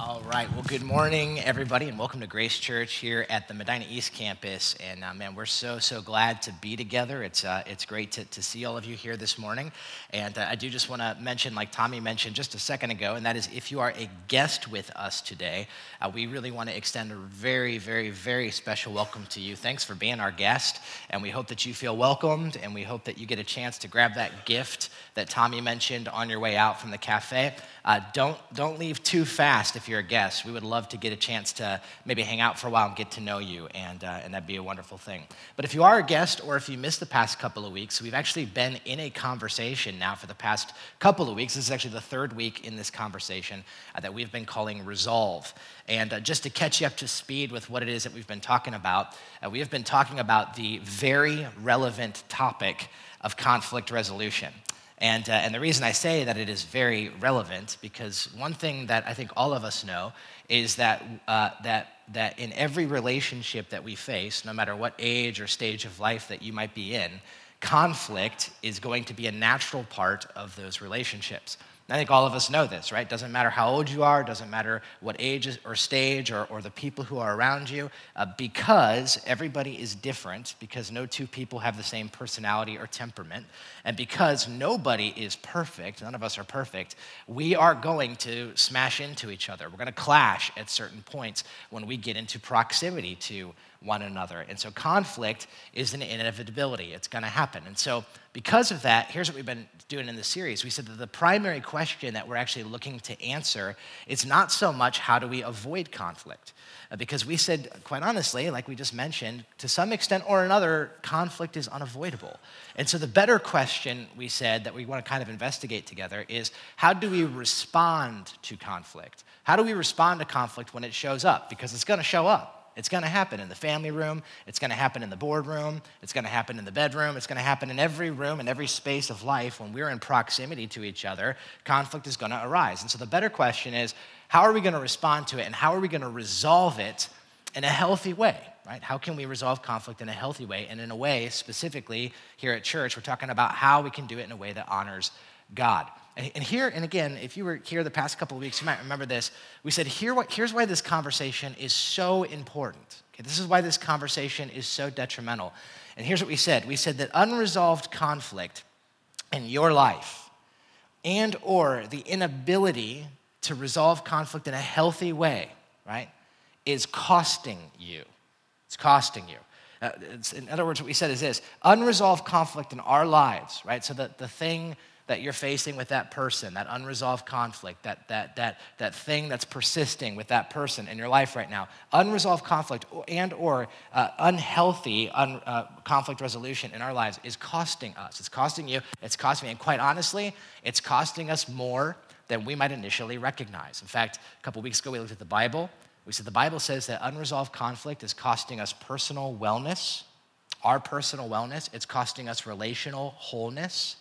All right. Well, good morning, everybody, and welcome to Grace Church here at the Medina East campus. And uh, man, we're so so glad to be together. It's uh, it's great to, to see all of you here this morning. And uh, I do just want to mention, like Tommy mentioned just a second ago, and that is if you are a guest with us today, uh, we really want to extend a very very very special welcome to you. Thanks for being our guest, and we hope that you feel welcomed, and we hope that you get a chance to grab that gift that Tommy mentioned on your way out from the cafe. Uh, don't, don't leave too fast if you're a guest. We would love to get a chance to maybe hang out for a while and get to know you, and, uh, and that'd be a wonderful thing. But if you are a guest or if you missed the past couple of weeks, we've actually been in a conversation now for the past couple of weeks. This is actually the third week in this conversation uh, that we've been calling Resolve. And uh, just to catch you up to speed with what it is that we've been talking about, uh, we have been talking about the very relevant topic of conflict resolution. And, uh, and the reason I say that it is very relevant, because one thing that I think all of us know is that, uh, that, that in every relationship that we face, no matter what age or stage of life that you might be in, conflict is going to be a natural part of those relationships. I think all of us know this, right? Doesn't matter how old you are, doesn't matter what age or stage or, or the people who are around you, uh, because everybody is different, because no two people have the same personality or temperament, and because nobody is perfect, none of us are perfect, we are going to smash into each other. We're going to clash at certain points when we get into proximity to one another. And so conflict is an inevitability, it's going to happen. And so, because of that, here's what we've been doing in the series. We said that the primary question that we're actually looking to answer is not so much how do we avoid conflict. Uh, because we said, quite honestly, like we just mentioned, to some extent or another, conflict is unavoidable. And so, the better question we said that we want to kind of investigate together is how do we respond to conflict? How do we respond to conflict when it shows up? Because it's going to show up. It's going to happen in the family room. It's going to happen in the boardroom. It's going to happen in the bedroom. It's going to happen in every room and every space of life. When we're in proximity to each other, conflict is going to arise. And so the better question is how are we going to respond to it and how are we going to resolve it in a healthy way? Right? How can we resolve conflict in a healthy way? And in a way, specifically here at church, we're talking about how we can do it in a way that honors God. And here, and again, if you were here the past couple of weeks, you might remember this. We said, Here, here's why this conversation is so important. Okay, this is why this conversation is so detrimental. And here's what we said we said that unresolved conflict in your life and or the inability to resolve conflict in a healthy way right is costing you it's costing you uh, in other words what we said is this unresolved conflict in our lives right so that the thing that you're facing with that person, that unresolved conflict, that, that, that, that thing that's persisting with that person in your life right now, unresolved conflict and or uh, unhealthy un, uh, conflict resolution in our lives is costing us. It's costing you, it's costing me, and quite honestly, it's costing us more than we might initially recognize. In fact, a couple weeks ago, we looked at the Bible. We said the Bible says that unresolved conflict is costing us personal wellness, our personal wellness. It's costing us relational wholeness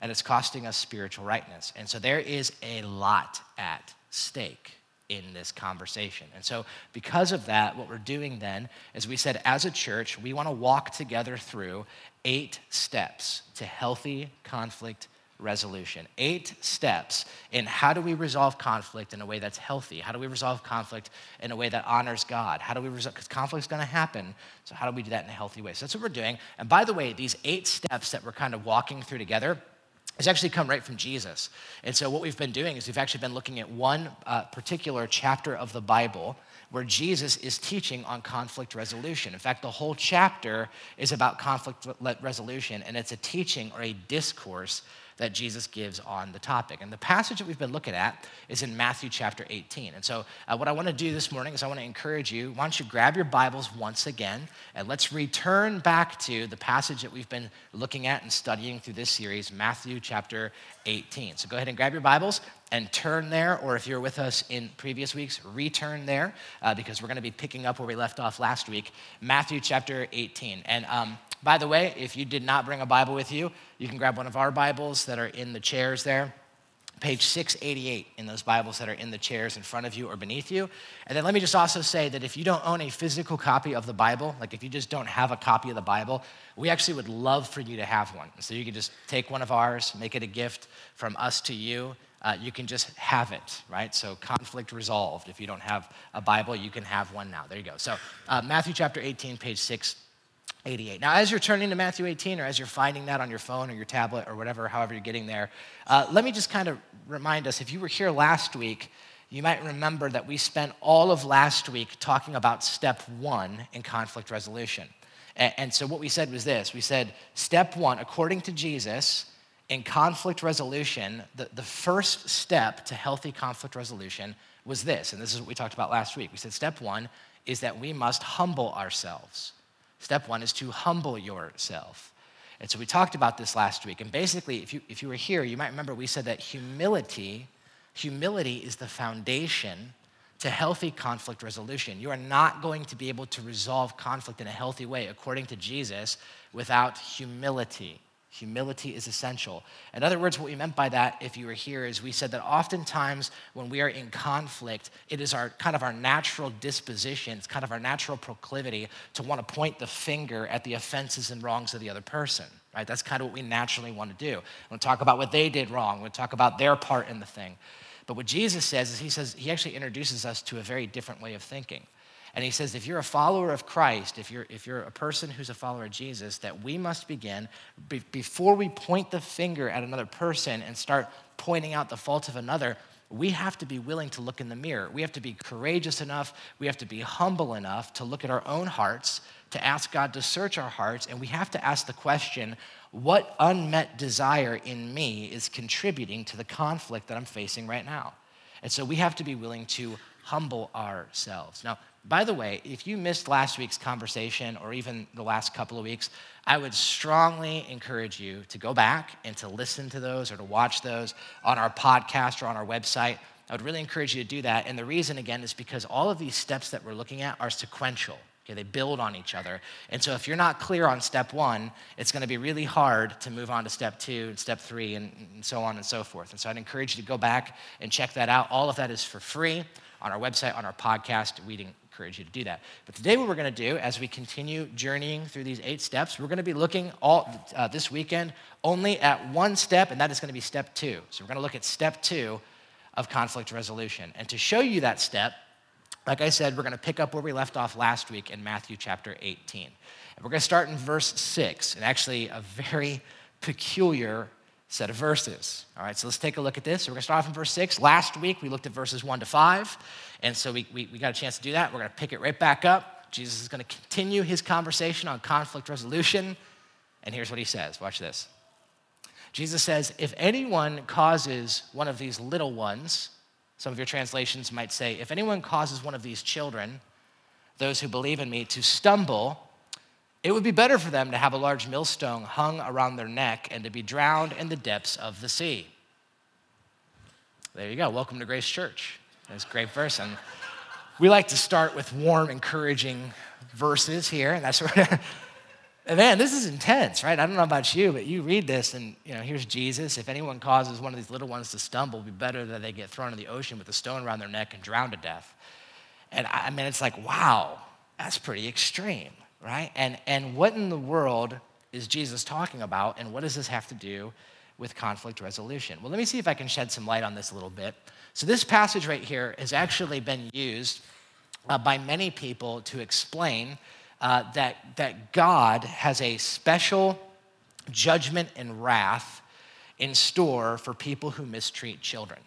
and it's costing us spiritual rightness. And so there is a lot at stake in this conversation. And so, because of that, what we're doing then is we said, as a church, we want to walk together through eight steps to healthy conflict resolution. Eight steps in how do we resolve conflict in a way that's healthy? How do we resolve conflict in a way that honors God? How do we resolve, because conflict's gonna happen, so how do we do that in a healthy way? So that's what we're doing. And by the way, these eight steps that we're kind of walking through together, it's actually come right from Jesus. And so, what we've been doing is we've actually been looking at one uh, particular chapter of the Bible where Jesus is teaching on conflict resolution. In fact, the whole chapter is about conflict resolution, and it's a teaching or a discourse that Jesus gives on the topic. And the passage that we've been looking at is in Matthew chapter 18. And so, uh, what I want to do this morning is I want to encourage you, why don't you grab your Bibles once again, and let's return back to the passage that we've been looking at and studying through this series, Matthew chapter 18. So, go ahead and grab your Bibles and turn there, or if you're with us in previous weeks, return there, uh, because we're going to be picking up where we left off last week, Matthew chapter 18. And um, by the way, if you did not bring a Bible with you, you can grab one of our Bibles that are in the chairs there. Page 688 in those Bibles that are in the chairs in front of you or beneath you. And then let me just also say that if you don't own a physical copy of the Bible, like if you just don't have a copy of the Bible, we actually would love for you to have one. So you can just take one of ours, make it a gift from us to you. uh, you can just have it, right? So conflict resolved. If you don't have a Bible, you can have one now. There you go. So uh, Matthew chapter 18, page 688. Now, as you're turning to Matthew 18, or as you're finding that on your phone or your tablet or whatever, however you're getting there, uh, let me just kind of remind us if you were here last week, you might remember that we spent all of last week talking about step one in conflict resolution. And, and so, what we said was this we said, step one, according to Jesus, in conflict resolution, the, the first step to healthy conflict resolution was this, and this is what we talked about last week. We said step one is that we must humble ourselves. Step one is to humble yourself. And so we talked about this last week. And basically, if you, if you were here, you might remember we said that humility, humility is the foundation to healthy conflict resolution. You are not going to be able to resolve conflict in a healthy way, according to Jesus, without humility. Humility is essential. In other words, what we meant by that, if you were here, is we said that oftentimes when we are in conflict, it is our kind of our natural disposition, it's kind of our natural proclivity to want to point the finger at the offenses and wrongs of the other person. Right? That's kind of what we naturally want to do. We want to talk about what they did wrong. We want to talk about their part in the thing. But what Jesus says is he says he actually introduces us to a very different way of thinking. And he says, if you're a follower of Christ, if you're, if you're a person who's a follower of Jesus, that we must begin, be, before we point the finger at another person and start pointing out the faults of another, we have to be willing to look in the mirror. We have to be courageous enough, we have to be humble enough to look at our own hearts, to ask God to search our hearts, and we have to ask the question what unmet desire in me is contributing to the conflict that I'm facing right now? And so we have to be willing to humble ourselves. Now, by the way, if you missed last week's conversation or even the last couple of weeks, I would strongly encourage you to go back and to listen to those or to watch those on our podcast or on our website. I would really encourage you to do that. And the reason, again, is because all of these steps that we're looking at are sequential. Okay, they build on each other. And so if you're not clear on step one, it's going to be really hard to move on to step two and step three and, and so on and so forth. And so I'd encourage you to go back and check that out. All of that is for free on our website, on our podcast. We'd encourage you to do that. But today, what we're going to do as we continue journeying through these eight steps, we're going to be looking all uh, this weekend only at one step, and that is going to be step two. So we're going to look at step two of conflict resolution. And to show you that step, like I said, we're going to pick up where we left off last week in Matthew chapter 18. And we're going to start in verse 6, and actually a very peculiar set of verses. All right, so let's take a look at this. We're going to start off in verse 6. Last week, we looked at verses 1 to 5. And so we, we, we got a chance to do that. We're going to pick it right back up. Jesus is going to continue his conversation on conflict resolution. And here's what he says watch this. Jesus says, If anyone causes one of these little ones, some of your translations might say, If anyone causes one of these children, those who believe in me, to stumble, it would be better for them to have a large millstone hung around their neck and to be drowned in the depths of the sea. There you go. Welcome to Grace Church. That's a great verse. And we like to start with warm, encouraging verses here. And that's sort of, man, this is intense, right? I don't know about you, but you read this and, you know, here's Jesus. If anyone causes one of these little ones to stumble, it'd be better that they get thrown in the ocean with a stone around their neck and drowned to death. And I mean, it's like, wow, that's pretty extreme, right? And, and what in the world is Jesus talking about? And what does this have to do with conflict resolution? Well, let me see if I can shed some light on this a little bit. So, this passage right here has actually been used uh, by many people to explain uh, that, that God has a special judgment and wrath in store for people who mistreat children.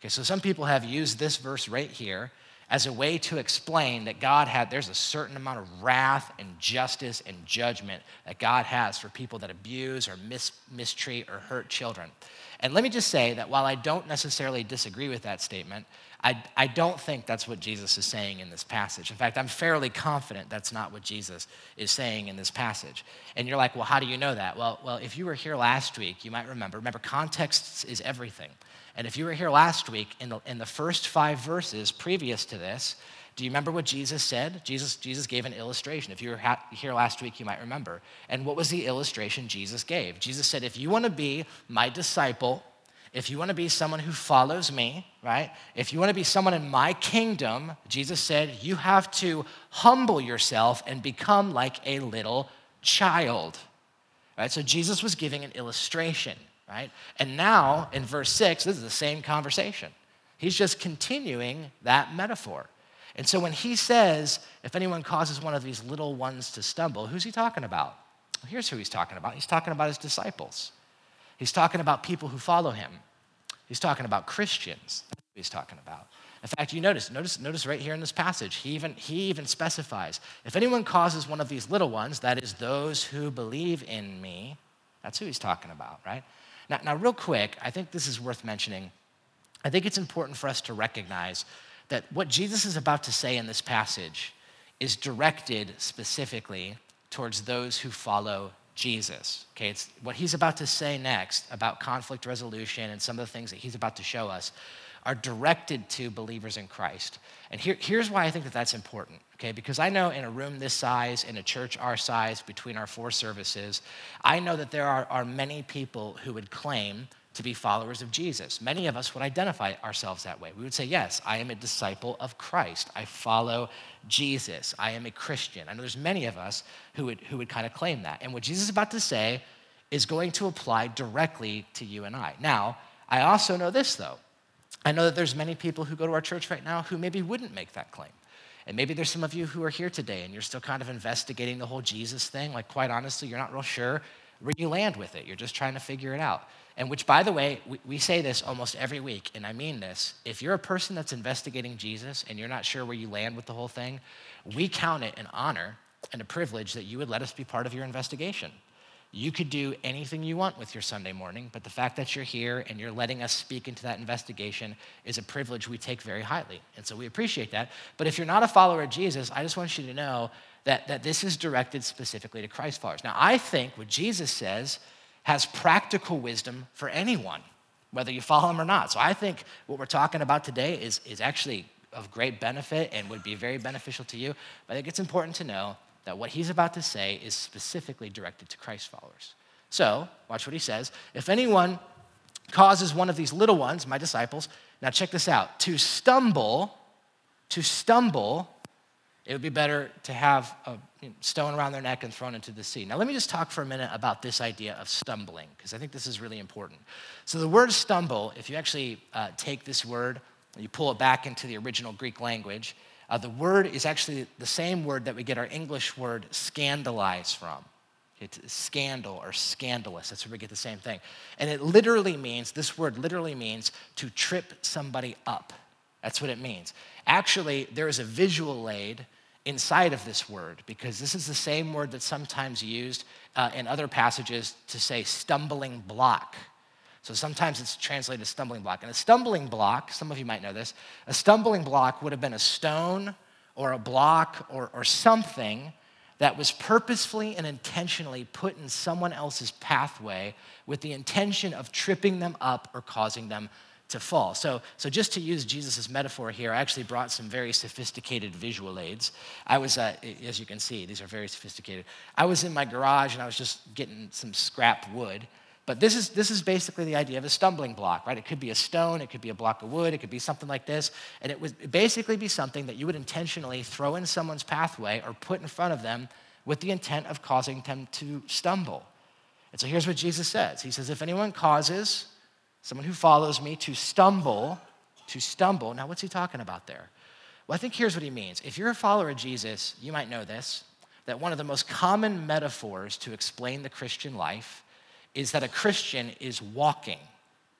Okay, so some people have used this verse right here as a way to explain that God had, there's a certain amount of wrath and justice and judgment that God has for people that abuse or mis- mistreat or hurt children. And let me just say that while I don't necessarily disagree with that statement, I, I don't think that's what Jesus is saying in this passage. In fact, I'm fairly confident that's not what Jesus is saying in this passage. And you're like, well, how do you know that? Well, well, if you were here last week, you might remember. Remember, context is everything. And if you were here last week, in the, in the first five verses previous to this, do you remember what Jesus said? Jesus, Jesus gave an illustration. If you were ha- here last week, you might remember. And what was the illustration Jesus gave? Jesus said, If you want to be my disciple, if you want to be someone who follows me, right? If you want to be someone in my kingdom, Jesus said, you have to humble yourself and become like a little child. Right? So Jesus was giving an illustration. Right? And now in verse six, this is the same conversation. He's just continuing that metaphor. And so when he says, if anyone causes one of these little ones to stumble, who's he talking about? Well, here's who he's talking about. He's talking about his disciples. He's talking about people who follow him. He's talking about Christians. He's talking about. In fact, you notice, notice, notice right here in this passage, he even, he even specifies if anyone causes one of these little ones, that is those who believe in me, that's who he's talking about, right? Now, now, real quick, I think this is worth mentioning. I think it's important for us to recognize that what Jesus is about to say in this passage is directed specifically towards those who follow Jesus. Okay, it's what he's about to say next about conflict resolution and some of the things that he's about to show us are directed to believers in Christ. And here, here's why I think that that's important, okay? Because I know in a room this size, in a church our size, between our four services, I know that there are, are many people who would claim to be followers of Jesus. Many of us would identify ourselves that way. We would say, Yes, I am a disciple of Christ. I follow Jesus. I am a Christian. I know there's many of us who would, who would kind of claim that. And what Jesus is about to say is going to apply directly to you and I. Now, I also know this, though. I know that there's many people who go to our church right now who maybe wouldn't make that claim. And maybe there's some of you who are here today and you're still kind of investigating the whole Jesus thing. Like, quite honestly, you're not real sure where you land with it. You're just trying to figure it out. And which, by the way, we, we, say this almost every week, and I mean this. If you're a person that's investigating Jesus and you're not sure where you land with the whole thing, we count it an honor and a privilege that you would let us be part of your investigation. You could do anything you want with your Sunday morning, but the fact that you're here and you're letting us speak into that investigation is a privilege we take very highly. And so we appreciate that. But if you're not a follower of Jesus, I just want you to know that, that this is directed specifically to Christ followers. Now, I think what Jesus says has practical wisdom for anyone, whether you follow him or not. So I think what we're talking about today is, is actually of great benefit and would be very beneficial to you. But I think it's important to know that what he's about to say is specifically directed to Christ followers. So, watch what he says. If anyone causes one of these little ones, my disciples, now check this out, to stumble, to stumble, it would be better to have a stone around their neck and thrown into the sea. Now, let me just talk for a minute about this idea of stumbling, because I think this is really important. So, the word stumble, if you actually uh, take this word, and you pull it back into the original Greek language, uh, the word is actually the same word that we get our English word scandalize from. It's scandal or scandalous. That's where we get the same thing. And it literally means, this word literally means to trip somebody up. That's what it means. Actually, there is a visual aid inside of this word because this is the same word that's sometimes used uh, in other passages to say stumbling block. So sometimes it's translated as stumbling block. And a stumbling block, some of you might know this, a stumbling block would have been a stone or a block or, or something that was purposefully and intentionally put in someone else's pathway with the intention of tripping them up or causing them to fall. So, so just to use Jesus' metaphor here, I actually brought some very sophisticated visual aids. I was, uh, as you can see, these are very sophisticated. I was in my garage and I was just getting some scrap wood. But this is, this is basically the idea of a stumbling block, right? It could be a stone, it could be a block of wood, it could be something like this. And it would basically be something that you would intentionally throw in someone's pathway or put in front of them with the intent of causing them to stumble. And so here's what Jesus says He says, If anyone causes someone who follows me to stumble, to stumble. Now, what's he talking about there? Well, I think here's what he means. If you're a follower of Jesus, you might know this that one of the most common metaphors to explain the Christian life is that a Christian is walking,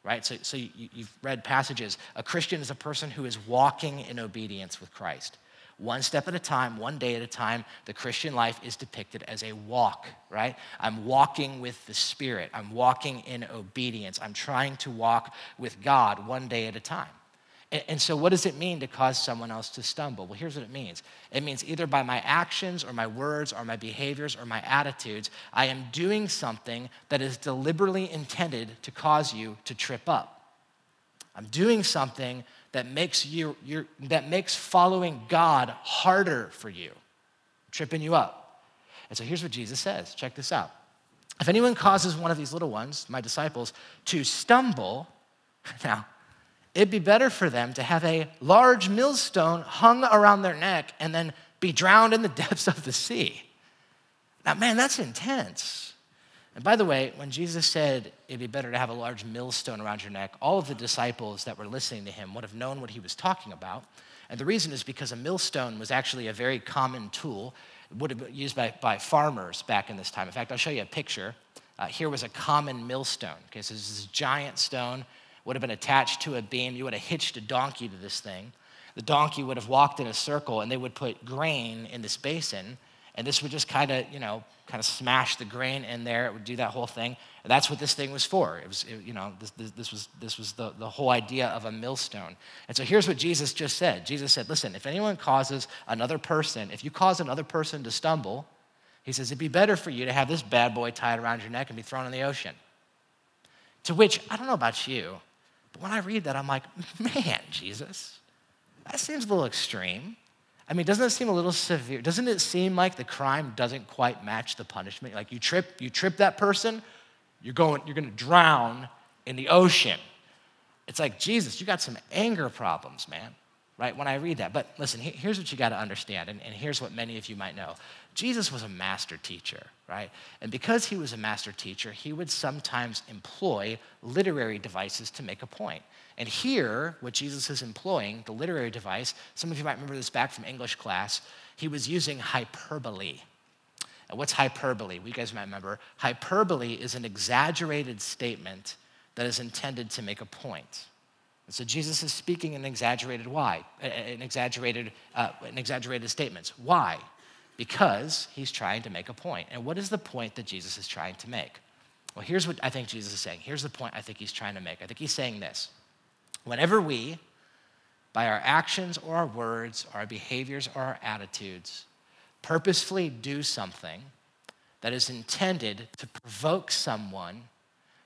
right? So, so you, you've read passages. A Christian is a person who is walking in obedience with Christ. One step at a time, one day at a time, the Christian life is depicted as a walk, right? I'm walking with the Spirit. I'm walking in obedience. I'm trying to walk with God one day at a time. And, so, what does it mean to cause someone else to stumble? Well, here's what it means it means either by my actions or my words or my behaviors or my attitudes, I am doing something that is deliberately intended to cause you to trip up. I'm doing something that makes you that makes following God harder for you, tripping you up. And so here's what Jesus says. Check this out. If anyone causes one of these little ones, my disciples, to stumble, now it'd be better for them to have a large millstone hung around their neck and then be drowned in the depths of the sea. Now, man, that's intense. And by the way, when Jesus said it'd be better to have a large millstone around your neck, all of the disciples that were listening to him would have known what he was talking about. And the reason is because a millstone was actually a very common tool, it would have been used by, by farmers back in this time. In fact, I'll show you a picture. Uh, here was a common millstone. Okay, so this is a giant stone, would have been attached to a beam. You would have hitched a donkey to this thing. The donkey would have walked in a circle, and they would put grain in this basin, and this would just kind of, you know, kind of smash the grain in there. It would do that whole thing. And that's what this thing was for. It was, it, you know, this, this, this, was, this was the, the whole idea of a millstone. And so here's what Jesus just said Jesus said, listen, if anyone causes another person, if you cause another person to stumble, he says, it'd be better for you to have this bad boy tied around your neck and be thrown in the ocean. To which, I don't know about you, but when I read that, I'm like, man, Jesus, that seems a little extreme. I mean, doesn't it seem a little severe? Doesn't it seem like the crime doesn't quite match the punishment? Like you trip, you trip that person, you're going, you're going to drown in the ocean. It's like Jesus, you got some anger problems, man. Right when I read that. But listen, here's what you got to understand, and, and here's what many of you might know. Jesus was a master teacher, right? And because he was a master teacher, he would sometimes employ literary devices to make a point. And here, what Jesus is employing, the literary device, some of you might remember this back from English class, he was using hyperbole. And what's hyperbole? We guys might remember. Hyperbole is an exaggerated statement that is intended to make a point. So Jesus is speaking in exaggerated why, an exaggerated, uh, an exaggerated statements. Why? Because he's trying to make a point. And what is the point that Jesus is trying to make? Well, here's what I think Jesus is saying. Here's the point I think he's trying to make. I think he's saying this Whenever we, by our actions or our words, or our behaviors or our attitudes, purposefully do something that is intended to provoke someone,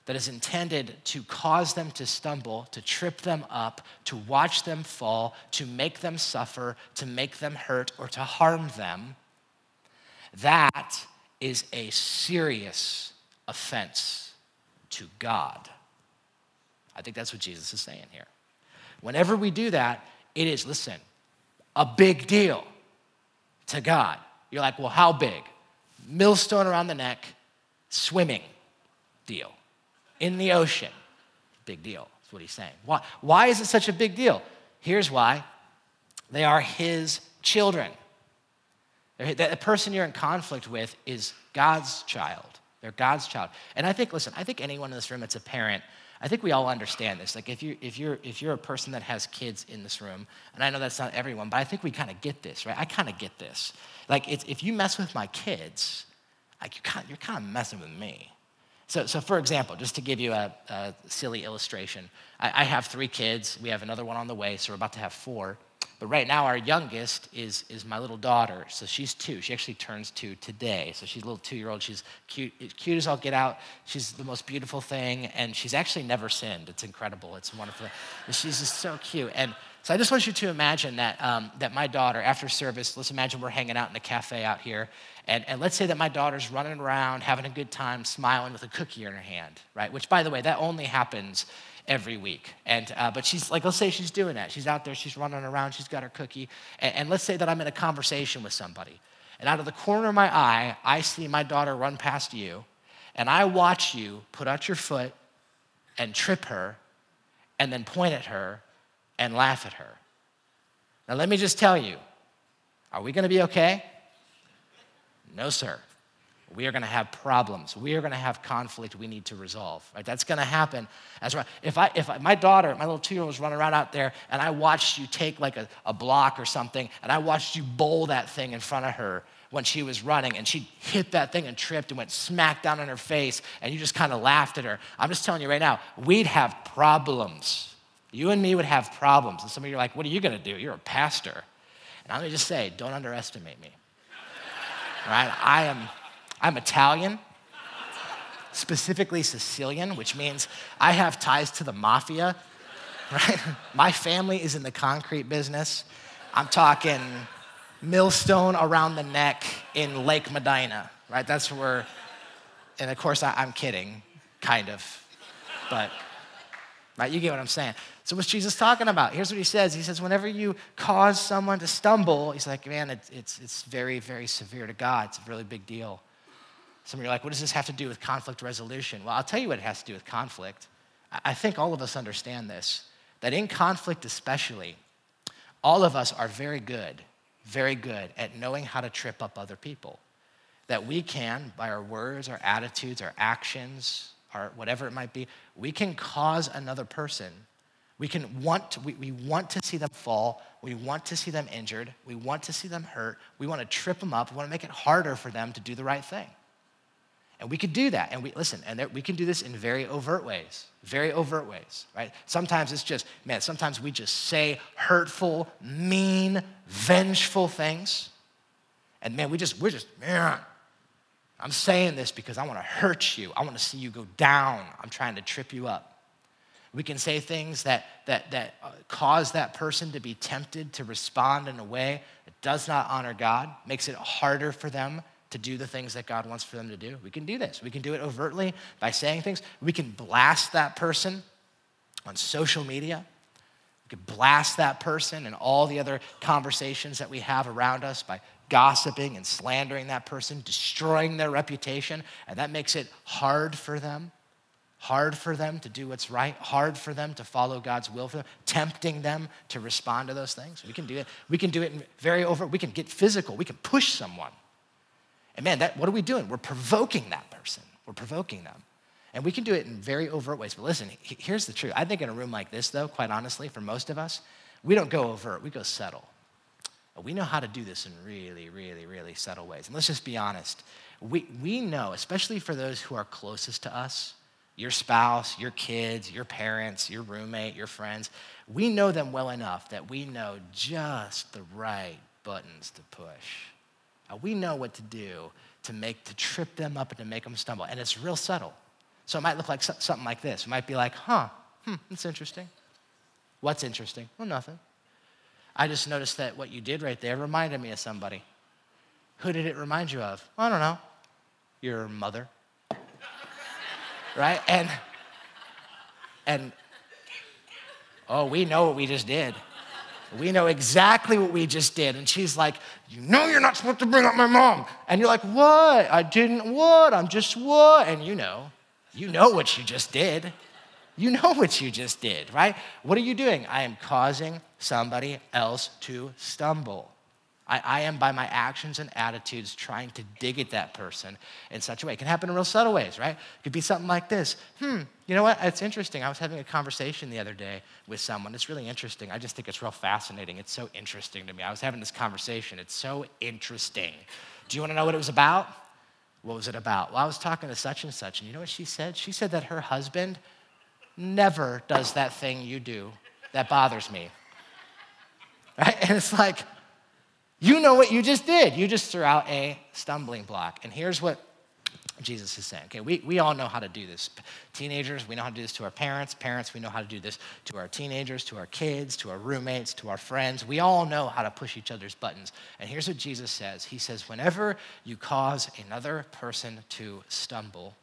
that is intended to cause them to stumble, to trip them up, to watch them fall, to make them suffer, to make them hurt, or to harm them, that is a serious offense to God. I think that's what Jesus is saying here. Whenever we do that, it is, listen, a big deal to God. You're like, well, how big? Millstone around the neck, swimming deal. In the ocean, big deal. That's what he's saying. Why, why is it such a big deal? Here's why they are his children. The person you're in conflict with is God's child. They're God's child. And I think, listen, I think anyone in this room that's a parent I think we all understand this. Like if you if you're if you're a person that has kids in this room, and I know that's not everyone, but I think we kind of get this, right? I kind of get this. Like if you mess with my kids, like you're kind of messing with me. So, so for example, just to give you a, a silly illustration, I, I have three kids. We have another one on the way, so we're about to have four. But right now, our youngest is, is my little daughter. So she's two. She actually turns two today. So she's a little two year old. She's cute, cute as all get out. She's the most beautiful thing. And she's actually never sinned. It's incredible. It's wonderful. She's just so cute. And so I just want you to imagine that, um, that my daughter, after service, let's imagine we're hanging out in a cafe out here. And, and let's say that my daughter's running around, having a good time, smiling with a cookie in her hand, right? Which, by the way, that only happens every week. And, uh, but she's like, let's say she's doing that. She's out there, she's running around, she's got her cookie. And, and let's say that I'm in a conversation with somebody. And out of the corner of my eye, I see my daughter run past you. And I watch you put out your foot and trip her and then point at her and laugh at her. Now, let me just tell you are we going to be okay? No, sir we are going to have problems. We are going to have conflict we need to resolve. Right? That's going to happen. As. If, I, if I, my daughter, my little two-year-old was running around out there and I watched you take like a, a block or something and I watched you bowl that thing in front of her when she was running and she hit that thing and tripped and went smack down on her face and you just kind of laughed at her. I'm just telling you right now, we'd have problems. You and me would have problems. And some of you are like, what are you going to do? You're a pastor. And I'm going to just say, don't underestimate me. All right? I am I'm Italian, specifically Sicilian, which means I have ties to the mafia, right? My family is in the concrete business. I'm talking millstone around the neck in Lake Medina, right? That's where, and of course, I, am kidding, kind of, but, right, you get what I'm saying. So, what's Jesus talking about? Here's what he says He says, whenever you cause someone to stumble, he's like, man, it's, it's, it's very, very severe to God. It's a really big deal. Some of you are like, what does this have to do with conflict resolution? Well, I'll tell you what it has to do with conflict. I think all of us understand this that in conflict, especially, all of us are very good, very good at knowing how to trip up other people. That we can, by our words, our attitudes, our actions, our whatever it might be, we can cause another person. We can want to, we, we want to see them fall. We want to see them injured. We want to see them hurt. We want to trip them up. We want to make it harder for them to do the right thing. And we could do that. And we listen, and there, we can do this in very overt ways, very overt ways, right? Sometimes it's just, man, sometimes we just say hurtful, mean, vengeful things. And man, we just, we're just, man, I'm saying this because I want to hurt you. I want to see you go down. I'm trying to trip you up. We can say things that, that, that uh, cause that person to be tempted to respond in a way that does not honor God, makes it harder for them to do the things that God wants for them to do. We can do this. We can do it overtly by saying things. We can blast that person on social media. We can blast that person and all the other conversations that we have around us by gossiping and slandering that person, destroying their reputation, and that makes it hard for them. Hard for them to do what's right, hard for them to follow God's will for them, tempting them to respond to those things. We can do it. We can do it in very over. We can get physical. We can push someone and man, that, what are we doing? We're provoking that person. We're provoking them. And we can do it in very overt ways. But listen, here's the truth. I think in a room like this, though, quite honestly, for most of us, we don't go overt, we go subtle. We know how to do this in really, really, really subtle ways. And let's just be honest. We, we know, especially for those who are closest to us, your spouse, your kids, your parents, your roommate, your friends, we know them well enough that we know just the right buttons to push. Uh, we know what to do to make to trip them up and to make them stumble. And it's real subtle. So it might look like something like this. It might be like huh hmm that's interesting. What's interesting? Well nothing. I just noticed that what you did right there reminded me of somebody. Who did it remind you of? I don't know. Your mother right and and oh we know what we just did we know exactly what we just did. And she's like, You know, you're not supposed to bring up my mom. And you're like, What? I didn't what? I'm just what? And you know, you know what you just did. You know what you just did, right? What are you doing? I am causing somebody else to stumble. I, I, am, by my actions and attitudes, trying to dig at that person in such a way. It can happen in real subtle ways, right? It could be something like this. Hmm, you know what? It's interesting. I was having a conversation the other day with someone. It's really interesting. I just think it's real fascinating. It's so interesting to me. I was having this conversation. It's so interesting. Do you want to know what it was about? What was it about? Well, I was talking to such and such, and you know what she said? She said that her husband never does that thing you do that bothers me. Right? And it's like, you know what you just did. You just threw out a stumbling block. And here's what Jesus is saying. Okay, we, we all know how to do this. Teenagers, we know how to do this to our parents. Parents, we know how to do this to our teenagers, to our kids, to our roommates, to our friends. We all know how to push each other's buttons. And here's what Jesus says He says, whenever you cause another person to stumble,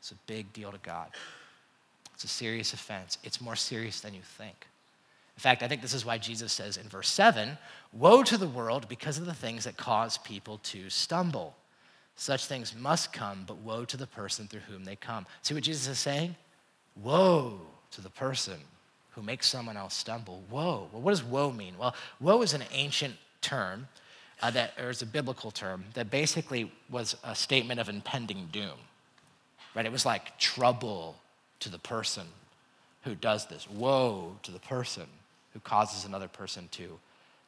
it's a big deal to God. It's a serious offense. It's more serious than you think. In fact, I think this is why Jesus says in verse 7 Woe to the world because of the things that cause people to stumble. Such things must come, but woe to the person through whom they come. See what Jesus is saying? Woe to the person who makes someone else stumble. Woe. Well, what does woe mean? Well, woe is an ancient term uh, that, or it's a biblical term that basically was a statement of impending doom. Right? It was like trouble to the person who does this. Woe to the person who causes another person to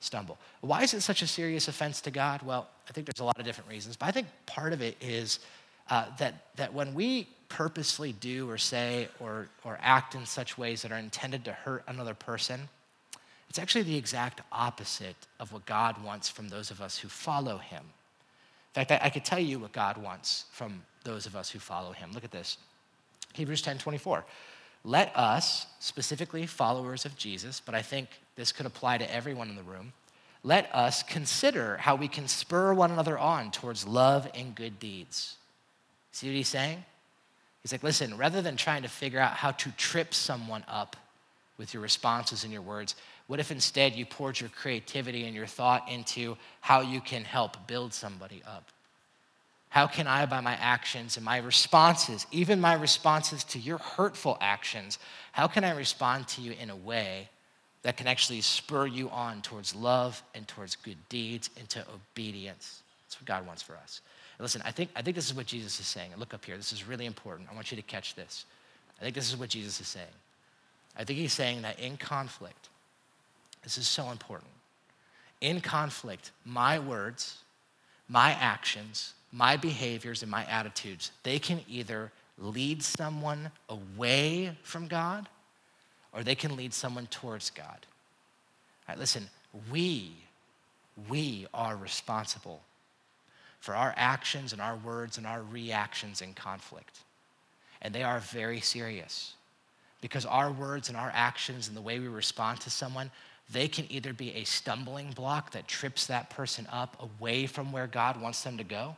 stumble. Why is it such a serious offense to God? Well, I think there's a lot of different reasons, but I think part of it is uh, that, that when we purposely do or say or, or act in such ways that are intended to hurt another person, it's actually the exact opposite of what God wants from those of us who follow Him. In fact, I, I could tell you what God wants from those of us who follow Him. Look at this Hebrews 10 24 let us, specifically followers of Jesus, but I think this could apply to everyone in the room, let us consider how we can spur one another on towards love and good deeds. See what he's saying? He's like, listen, rather than trying to figure out how to trip someone up with your responses and your words, what if instead you poured your creativity and your thought into how you can help build somebody up? How can I, by my actions and my responses, even my responses to your hurtful actions, how can I respond to you in a way that can actually spur you on towards love and towards good deeds and to obedience? That's what God wants for us. And listen, I think, I think this is what Jesus is saying. look up here. This is really important. I want you to catch this. I think this is what Jesus is saying. I think he's saying that in conflict, this is so important. In conflict, my words, my actions, my behaviors, and my attitudes, they can either lead someone away from God or they can lead someone towards God. Listen, we, we are responsible for our actions and our words and our reactions in conflict. And they are very serious because our words and our actions and the way we respond to someone, they can either be a stumbling block that trips that person up away from where God wants them to go,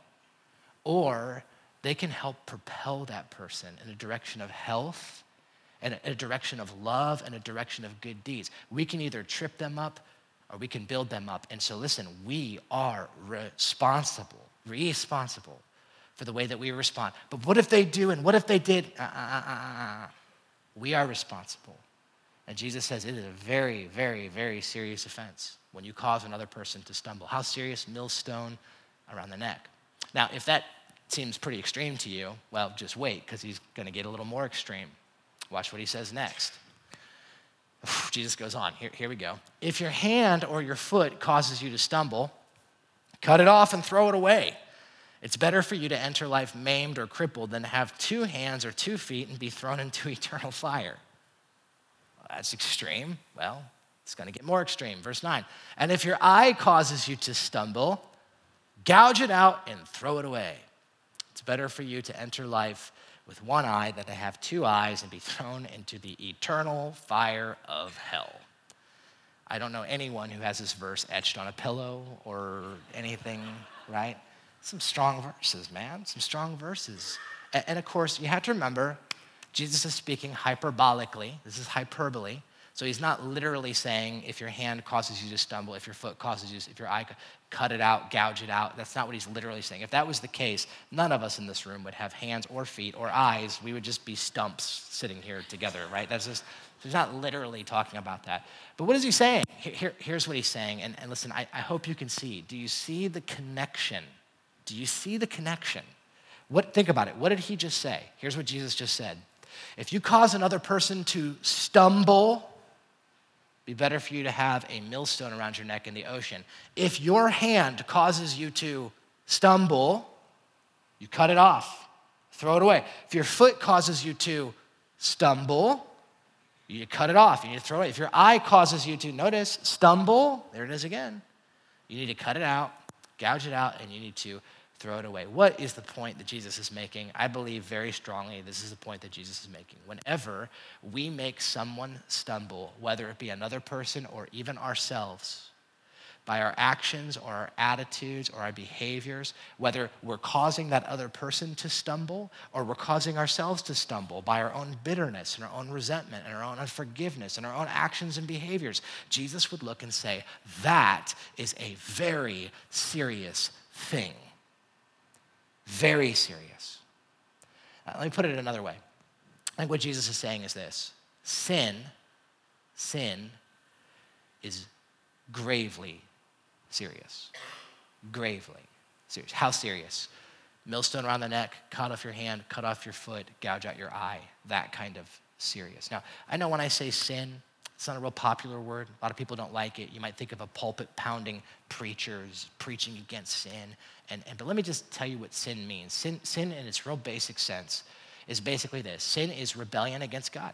or they can help propel that person in a direction of health and a direction of love and a direction of good deeds. We can either trip them up or we can build them up. And so, listen, we are responsible, responsible for the way that we respond. But what if they do and what if they did? Uh, uh, uh, we are responsible. And Jesus says it is a very, very, very serious offense when you cause another person to stumble. How serious? Millstone around the neck. Now, if that seems pretty extreme to you, well, just wait, because he's going to get a little more extreme. Watch what he says next. Jesus goes on. Here, here we go. If your hand or your foot causes you to stumble, cut it off and throw it away. It's better for you to enter life maimed or crippled than to have two hands or two feet and be thrown into eternal fire. Well, that's extreme. Well, it's going to get more extreme. Verse 9. And if your eye causes you to stumble, gouge it out and throw it away. It's better for you to enter life with one eye than to have two eyes and be thrown into the eternal fire of hell. I don't know anyone who has this verse etched on a pillow or anything, right? Some strong verses, man, some strong verses. And, of course, you have to remember, Jesus is speaking hyperbolically. This is hyperbole. So he's not literally saying if your hand causes you to stumble, if your foot causes you, if your eye, cut it out, gouge it out. That's not what he's literally saying. If that was the case, none of us in this room would have hands or feet or eyes. We would just be stumps sitting here together, right? That's just, he's not literally talking about that. But what is he saying? Here, here's what he's saying. And, and listen, I, I hope you can see. Do you see the connection do you see the connection? What, think about it. What did he just say? Here's what Jesus just said. If you cause another person to stumble, be better for you to have a millstone around your neck in the ocean. If your hand causes you to stumble, you cut it off, throw it away. If your foot causes you to stumble, you cut it off, you need to throw it. away. If your eye causes you to, notice, stumble, there it is again. You need to cut it out, gouge it out, and you need to throw it away. What is the point that Jesus is making? I believe very strongly this is the point that Jesus is making. Whenever we make someone stumble, whether it be another person or even ourselves, by our actions or our attitudes or our behaviors, whether we're causing that other person to stumble or we're causing ourselves to stumble by our own bitterness and our own resentment and our own unforgiveness and our own actions and behaviors, Jesus would look and say, That is a very serious thing. Very serious. Uh, let me put it another way. I think what Jesus is saying is this sin, sin is gravely serious. Gravely serious. How serious? Millstone around the neck, cut off your hand, cut off your foot, gouge out your eye. That kind of serious. Now, I know when I say sin, it's not a real popular word. A lot of people don't like it. You might think of a pulpit pounding preachers preaching against sin. And, and, but let me just tell you what sin means. Sin, sin, in its real basic sense, is basically this sin is rebellion against God.